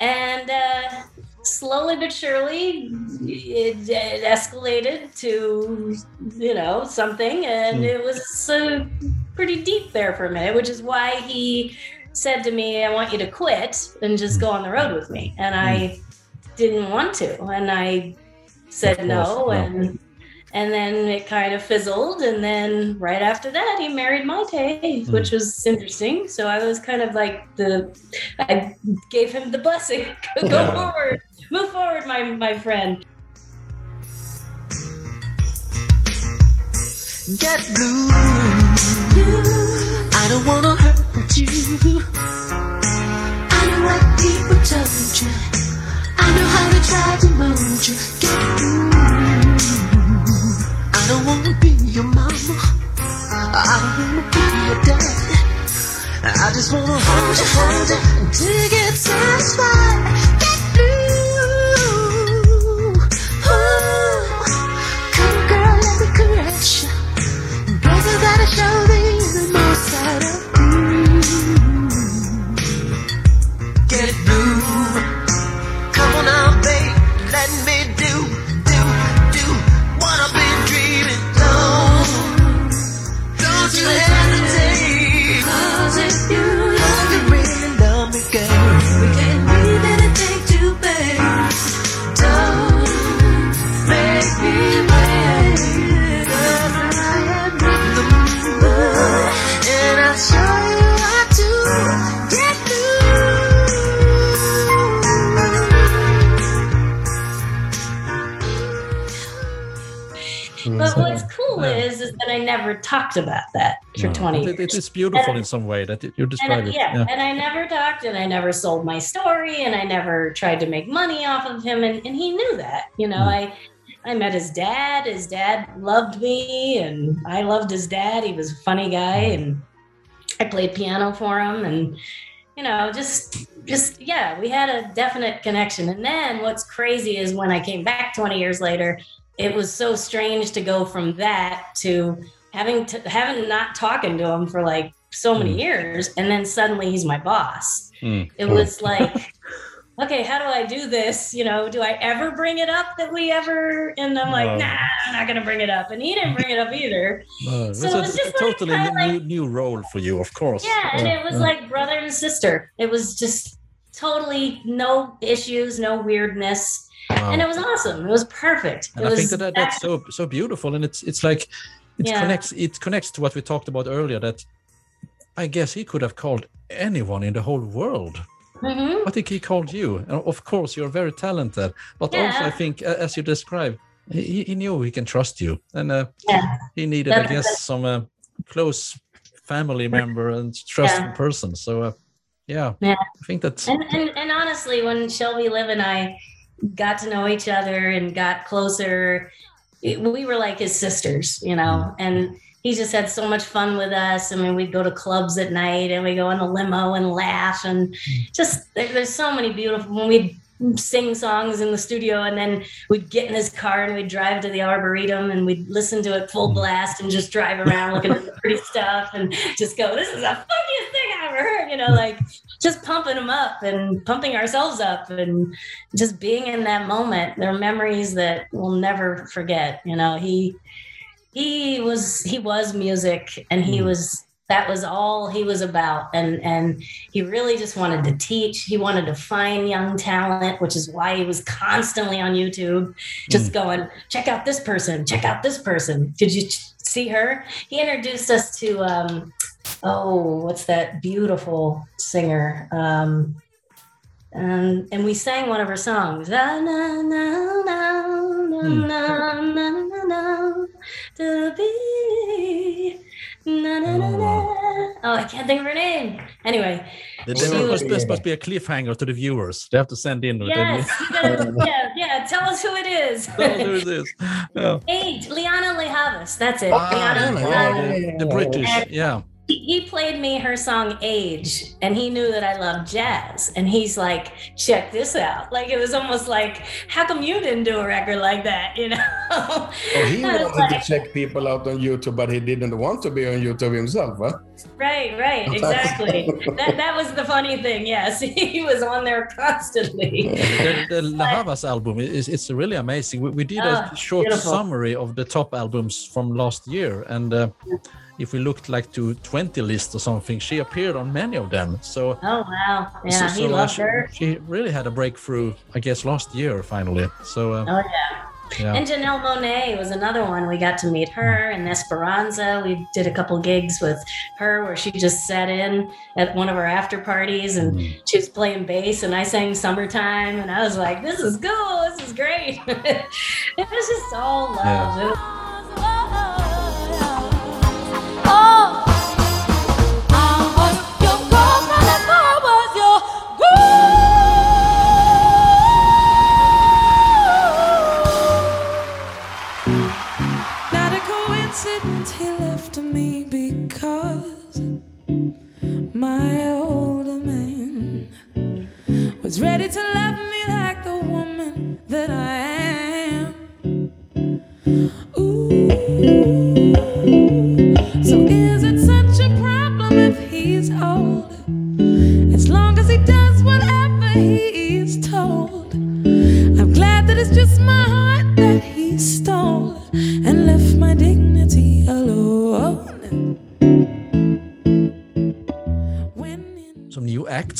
And uh, slowly but surely, it, it escalated to, you know, something. And it was uh, pretty deep there for a minute, which is why he said to me, I want you to quit and just go on the road with me. And I hmm. didn't want to. And I said no. no. And and then it kind of fizzled. And then right after that, he married Mayte, hmm. which was interesting. So I was kind of like the, I gave him the blessing. Go Yeah. forward, move forward, my my friend. Get blue. I don't wanna hurt I know what people told you. I know how they tried to mold you. Get. I don't wanna be your mama. I don't wanna be your dad. I just wanna hold you, hold you you get satisfied. Get through. Ooh. Come girl, let me you. Gotta show but it- is beautiful And- in some way that you and, describe I- it. yeah, Yeah. and I never talked and I never sold my story and I never tried to make money off of him and, and he knew that. You know, Mm. I I met his dad. His dad loved me and I loved his dad. He was a funny guy and I played piano for him and you know, just just yeah, we had a definite connection. And then what's crazy is when I came back 20 years later, it was so strange to go from that to having to having not talking to him for like so many years and then suddenly he's my boss. Mm. it was like okay how do i do this? You know do i ever bring it up that we ever and i'm like No. nah i'm not gonna bring it up. And he didn't bring it up either. No, So it was a just like totally kinda new, new role for you, of course. yeah and it was yeah. like brother and sister. It was just totally no issues no weirdness. Wow. and it was awesome. It was perfect. And it I was think that, that that's so so beautiful, and it's it's like it Yeah. connects it connects to what we talked about earlier. That I guess he could have called anyone in the whole world. Mhm. I think he called you, and of course you're very talented. But also, I think as you described, he, he knew he can trust you, and uh, Yeah. he needed, I guess, some uh, close family member and trusted Yeah. person. So uh, yeah, Yeah. I think that's And, and, and honestly, when Shelby Liv and I got to know each other and got closer, it- we were like his sisters, you know. Mm-hmm. And he just had so much fun with us. I mean, we'd go to clubs at night and we go in the limo and laugh and mm-hmm. just there, there's so many beautiful when we sing songs in the studio and then we'd get in his car and we'd drive to the arboretum and we'd listen to it full mm-hmm. blast and just drive around looking at the pretty stuff and just go this is the funkiest thing i ever heard you know like just pumping them up and pumping ourselves up and just being in that moment. There are memories that we'll never forget you know. He he was he was music and he was that was all he was about. And and he really just wanted to teach. He wanted to find young talent which is why he was constantly on youtube just going check out this person. Check out this person. Did you see her? He introduced us to um oh what's that beautiful singer um and and we sang one of her songs. Na, na, na, na, na, Hmm. na, na, na, na, to be. Na, na, na, na. Oh, I can't think of her name. Anyway, Th- was- must, this must be a cliffhanger to the viewers. They have to send in. yes, gotta, yeah, yeah. Tell us who it is. Tell us who it is. Yeah. Age, Lianne La Havas. That's it. Ah, Lianne. yeah, La Havas. yeah, yeah, The British, yeah. He, he played me her song Age, and he knew that I love jazz. And he's like, check this out. Like, it was almost like, how come you didn't do a record like that? You know? Oh, he wanted like, to check people out on YouTube, but he didn't want to be on YouTube himself, huh? right, right, exactly. that, that was the funny thing. Yes, he was on there constantly. The, the La Havas album is it's really amazing. We, we did Ah, a short beautiful. summary of the top albums from last year, and uh, if we looked like to 20 list or something, she appeared on many of them. So, Oh, wow. Yeah, so, he so, uh, loved she, her. she really had a breakthrough, I guess, last year finally. So, uh, Oh, yeah. yeah. And Janelle Monáe was another one. We got to meet her and Esperanza. We did a couple gigs with her where she just sat in at one of our after parties and Mm. she was playing bass and I sang Summertime and I was like, this is cool. This is great. it was just all love. Yeah.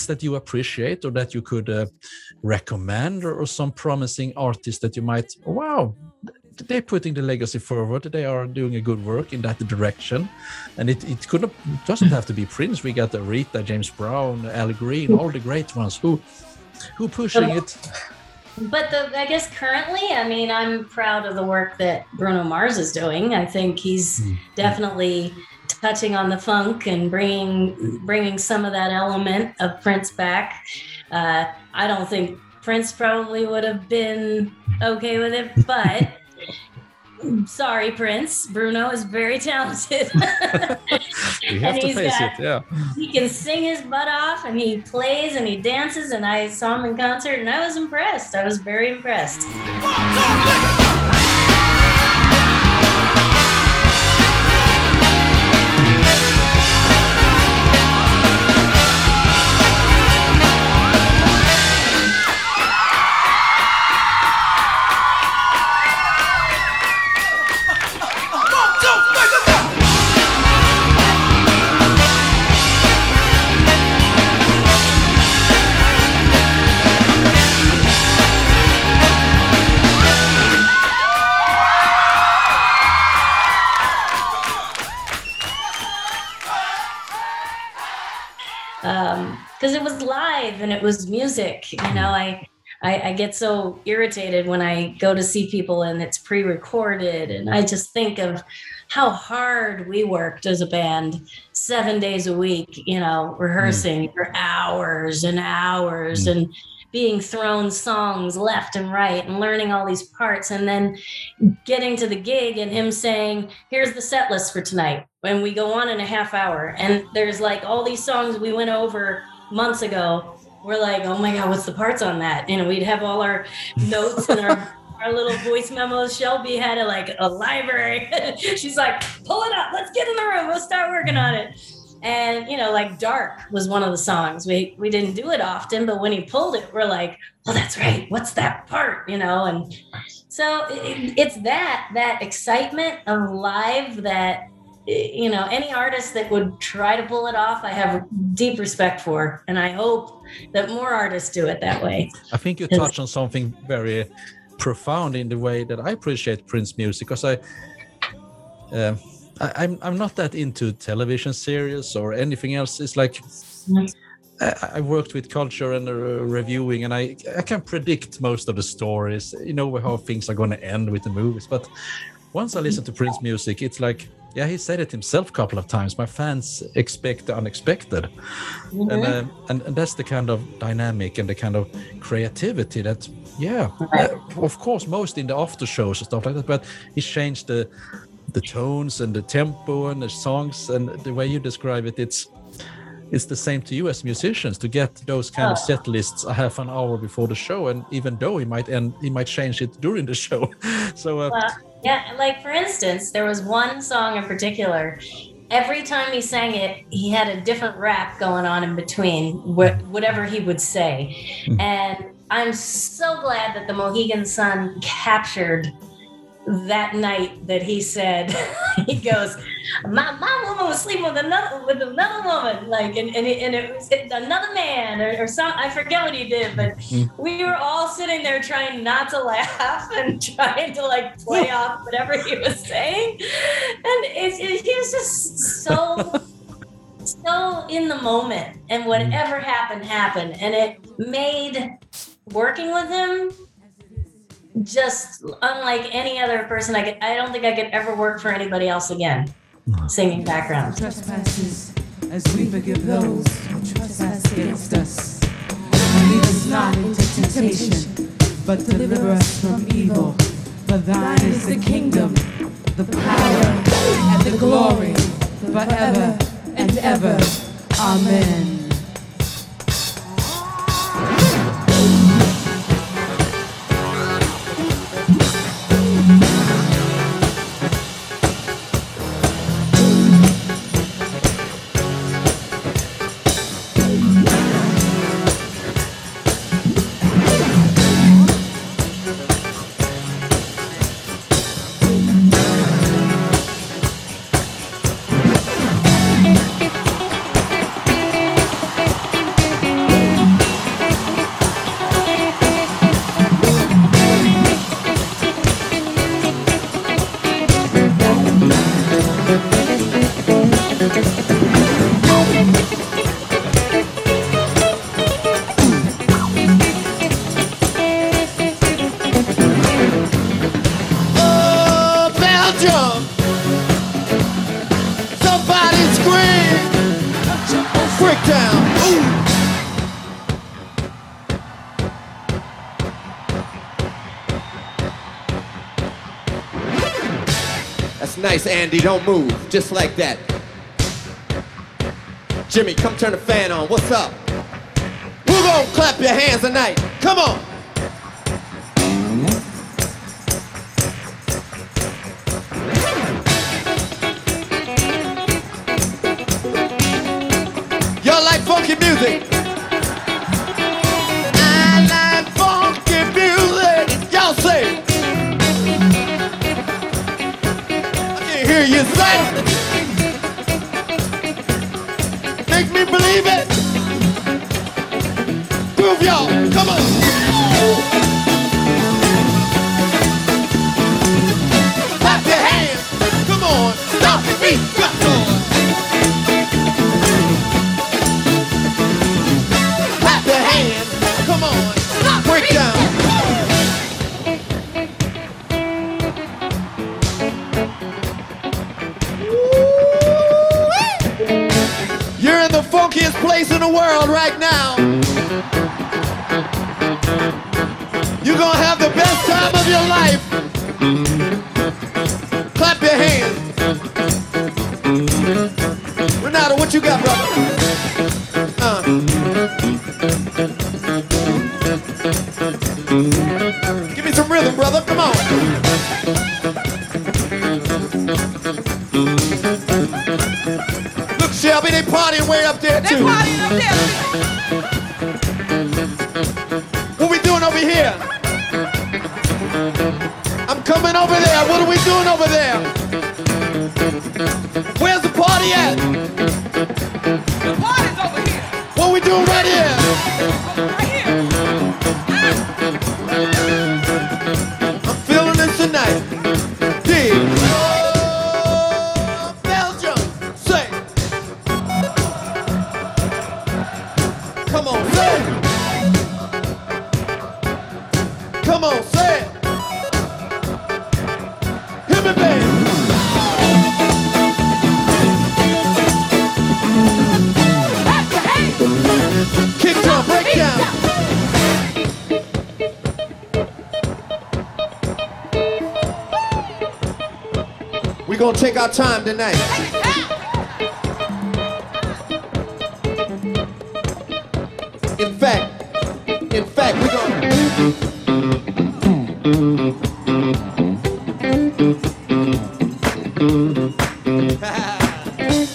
That you appreciate or that you could uh, recommend, or, or some promising artists that you might, wow, they're putting the legacy forward. They are doing a good work in that direction, and it it could not doesn't have to be Prince. We got Rita, James Brown, Al Green, all the great ones who who pushing it. But the, I guess currently, I mean, I'm proud of the work that Bruno Mars is doing. I think he's definitely touching on the funk and bringing bringing some of that element of Prince back. Uh, I don't think Prince probably would have been okay with it, but sorry, Prince. Bruno is very talented. We have And to he's face got- it. Yeah. he can sing his butt off and he plays and he dances and i saw him in concert and i was impressed i was very impressed because it was live and it was music. You know, mm-hmm. I, I I get so irritated when I go to see people and it's pre-recorded, and I just think of how hard we worked as a band, seven days a week. You know, rehearsing mm. for hours and hours mm. and being thrown songs left and right and learning all these parts and then getting to the gig and him saying here's the set list for tonight and we go on in a half hour and there's like all these songs we went over months ago we're like oh my god what's the parts on that? You know we'd have all our notes and our our little voice memos. Shelby had a like a library. She's like pull it up let's get in the room we'll start working on it. And you know like dark was one of the songs. We we didn't do it often but when he pulled it we're like oh that's right what's that part you know? And so it, it's that that excitement of live that you know any artist that would try to pull it off i have deep respect for and i hope that more artists do it that way I think you touched on something very profound in the way that I appreciate Prince music because I, um I I'm I'm not that into television series or anything else. It's like I, I worked with culture and uh, reviewing, and I I can predict most of the stories. You know how things are going to end with the movies, but once I listen to Prince music, it's like yeah, he said it himself a couple of times. My fans expect the unexpected, and, uh, and and that's the kind of dynamic and the kind of creativity that yeah, uh, of course, most in the after shows and stuff like that. But he changed the the tones and the tempo and the songs and the way you describe it. It's it's the same to you as musicians to get those kind of set lists a half an hour before the show, and even though he might end, he might change it during the show. so uh, Well, yeah, like for instance, there was one song in particular. Every time he sang it, he had a different rap going on in between, wh- whatever he would say. Hmm. And I'm so glad that the Mohegan Sun captured that night that he said, he goes, my, my woman was sleeping with another with another woman, like, and, and, it, and it was another man or, or some, I forget what he did, but hmm. we were all sitting there trying not to laugh and trying to like play off whatever he was saying. And it, it, he was just so, so in the moment. And whatever happened, happened. And it made working with him just unlike any other person I could I don't think I could ever work for anybody else again mm. singing background. trespasses as we forgive those who trespass against us. And lead us not into temptation, but deliver us from evil. For thine is the kingdom, the power, and the glory, forever and ever. Amen. Andy. Don't move. Just like that. Jimmy, come turn the fan on. What's up? Who gonna clap your hands tonight? Come on. Hear you say. Make me believe it. Groove y'all. Come on. Place in the world right now. You're gonna have the best time of your life. Clap your hands. Renato, what you got, brother?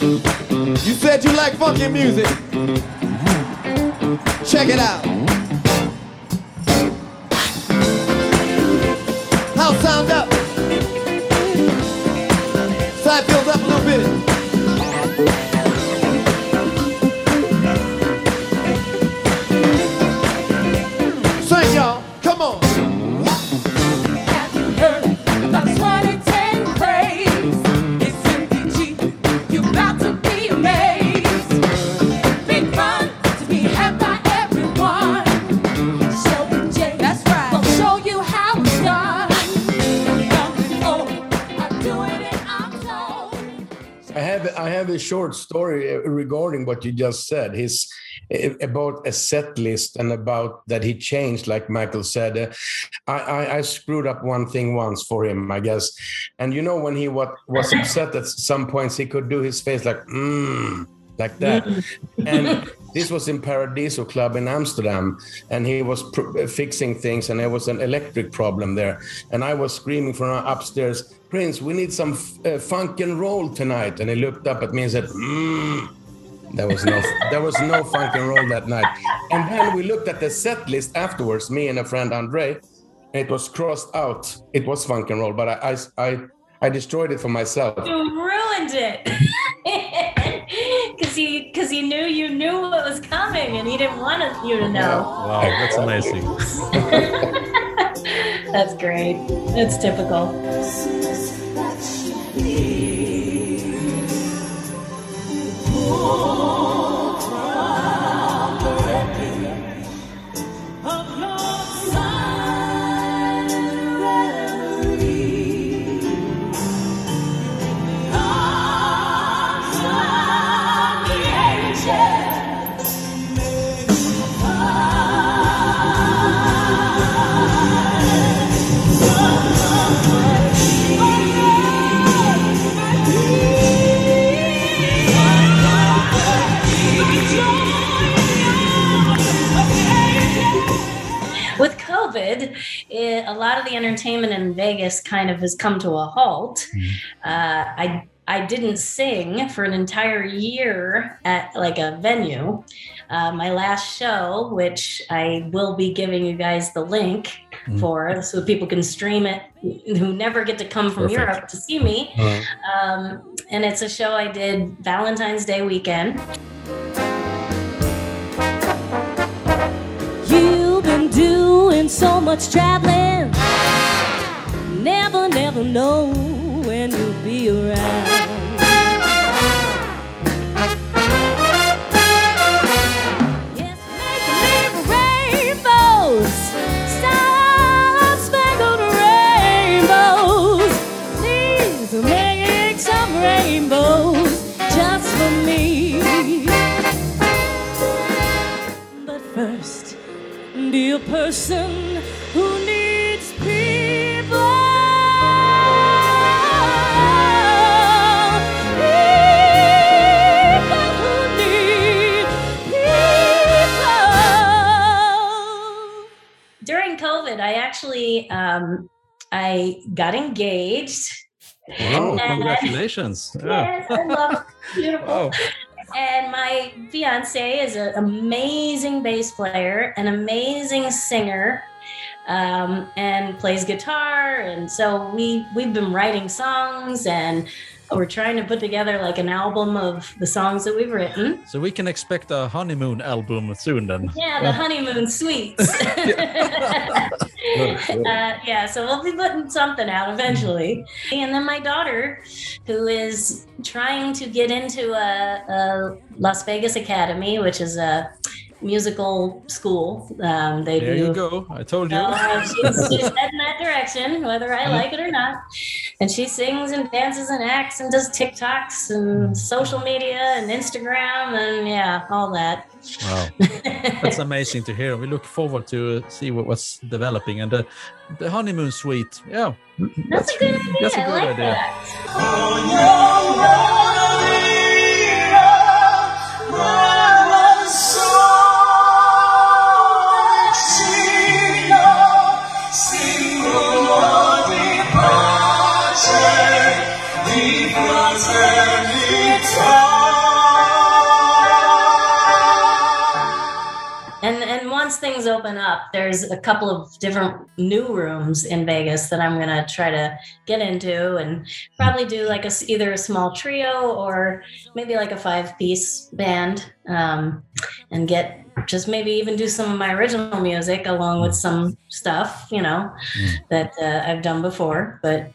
You said you like funky music. Check it out. House sound up. Side feels up a little bit. Short story regarding what you just said. His uh, about a set list and about that he changed, like Michael said. Uh, I, I I screwed up one thing once for him, I guess. And you know when he what was upset at some points, he could do his face like mm, like that. and this was in Paradiso Club in Amsterdam, and he was pr- fixing things, and there was an electric problem there, and I was screaming from upstairs, Prince, we need some f- uh, funk and roll tonight, and he looked up at me and said, mm. There was no there was no funk and roll that night. And then we looked at the set list afterwards, me and a friend Andre, and it was crossed out. It was funk and roll, but I I I, I destroyed it for myself. You ruined it. Because he, because he knew you knew what was coming, and he didn't want you to know. Wow, that's amazing. That's great. That's typical touch me. Oh. COVID, it, a lot of the entertainment in Vegas kind of has come to a halt. Uh, I I didn't sing for an entire year at like a venue. Uh, my last show, which I will be giving you guys the link Mm. for, so people can stream it, who never get to come from Perfect. Europe to see me. Um, and it's a show I did Valentine's Day weekend. Doing so much traveling. Never, never know when you'll be around. Be a person who needs people. People who need people. During COVID, I actually um, I got engaged. Wow, And- congratulations. Yeah. Yes, I love beautiful. Wow. And my fiance is an amazing bass player, an amazing singer, um, and plays guitar. And so we we've been writing songs, and we're trying to put together like an album of the songs that we've written. So we can expect a honeymoon album soon then. Yeah, the honeymoon suites. uh, yeah, so we'll be putting something out eventually. And then my daughter, who is trying to get into a, a Las Vegas Academy, which is a musical school. Um, they There do. you go. I told you. Uh, she's, she's heading that direction, whether I like it or not. And she sings and dances and acts and does TikToks and social media and Instagram and yeah, all that. Wow, that's amazing to hear. We look forward to see what, what's developing and the the honeymoon suite. Yeah, That's a good idea. That's a good like idea. Open up, there's a couple of different new rooms in Vegas that I'm gonna try to get into and probably do like a either a small trio or maybe like a five piece band, um, and get just maybe even do some of my original music along with some stuff, you know, that uh, I've done before. But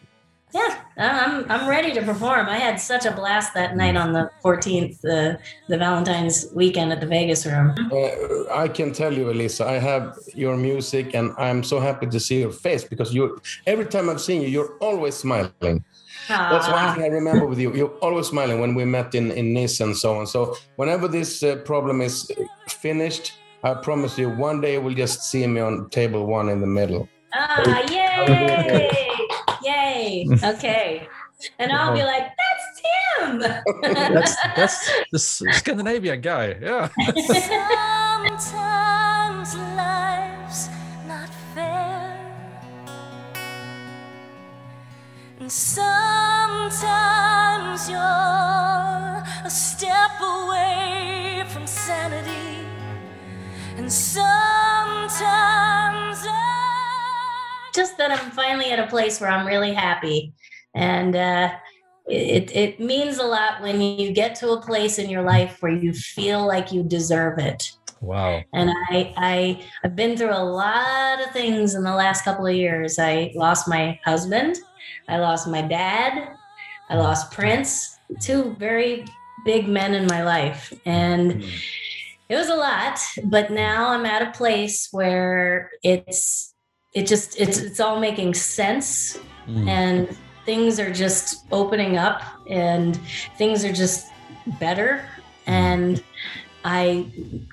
yeah, I'm I'm ready to perform. I had such a blast that night on the 14th, the the Valentine's weekend at the Vegas Room. Uh, I can tell you, Elisa, I have your music, and I'm so happy to see your face because you. Every time I've seen you, you're always smiling. That's one thing I remember with you. You're always smiling when we met in, in Nice and so on. So whenever this uh, problem is finished, I promise you, one day we'll just see me on table one in the middle. Ah, yay! Yay! Okay. And I'll be like, that's Tim! that's that's the Scandinavian guy. Yeah. Sometimes life's not fair. And sometimes you're a step away from sanity. And sometimes Just that I'm finally at a place where I'm really happy. And uh, it, it means a lot when you get to a place in your life where you feel like you deserve it. Wow. And I, I, I've been through a lot of things in the last couple of years. I lost my husband, I lost my dad, I lost Prince, two very big men in my life, and it was a lot. But now I'm at a place where it's, it just, it's, it's all making sense, and things are just opening up, and things are just better, and. I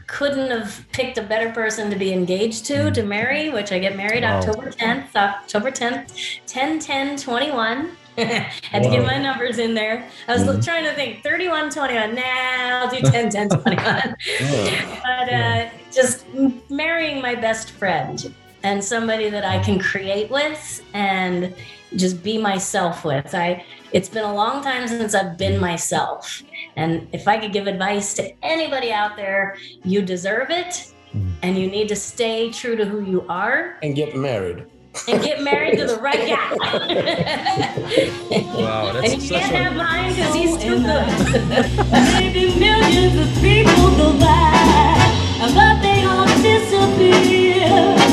couldn't have picked a better person to be engaged to, to marry, which I get married Wow. October 10th, October 10th, 10 10 21. Had to get my numbers in there. I was Mhm. trying to think 31 21. Nah, I'll do 10 10 21. but uh, just marrying my best friend and somebody that I can create with and just be myself with. I it's been a long time since I've been myself. And if I could give advice to anybody out there, you deserve it hmm. and you need to stay true to who you are And get married. and get married to the right guy. Wow, that's so true. and that's you such can't a- have mine because he's too good. Maybe millions of people go by, but they all disappear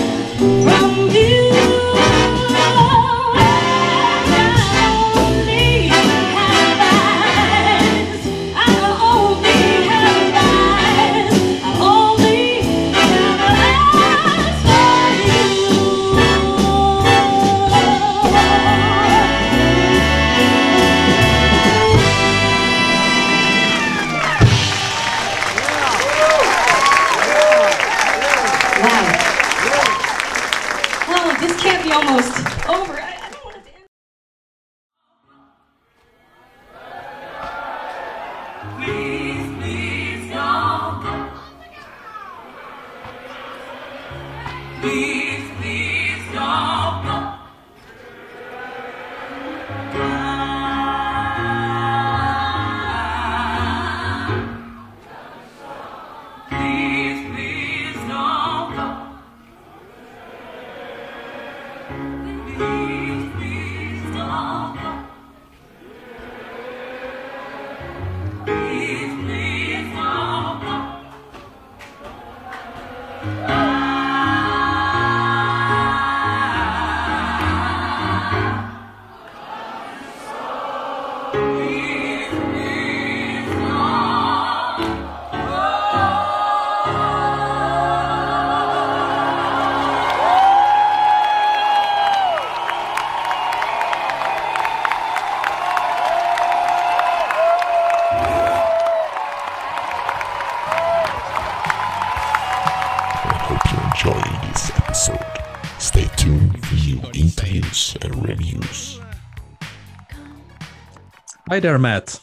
Hi there, Matt.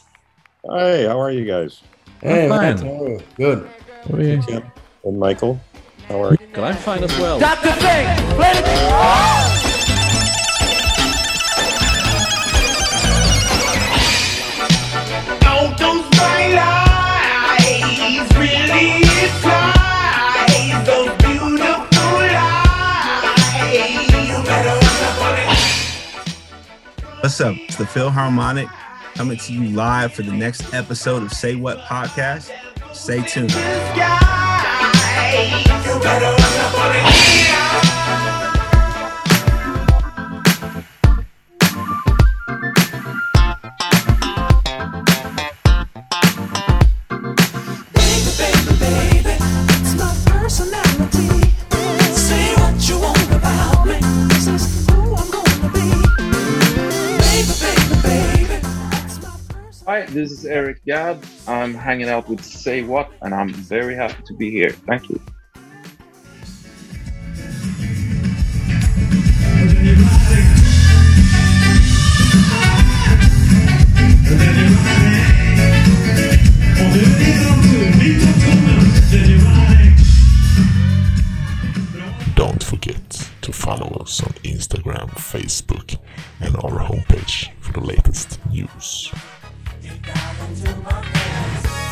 Hi, how are you guys? Hey, I'm Matt, fine. how are you? Good. We- Tim and Michael, how are you? Good, I'm fine as well. Dr. Fink, the Don't those bright eyes really fly? Those beautiful eyes. You better run up on it. What's up? It's the Philharmonic coming to you live for the next episode of Say What Podcast. Stay tuned. This is Eric Gadd. I'm hanging out with Say What, and I'm very happy to be here. Thank you. Don't forget to follow us on Instagram, Facebook, and our homepage for the latest news. Down into my pants.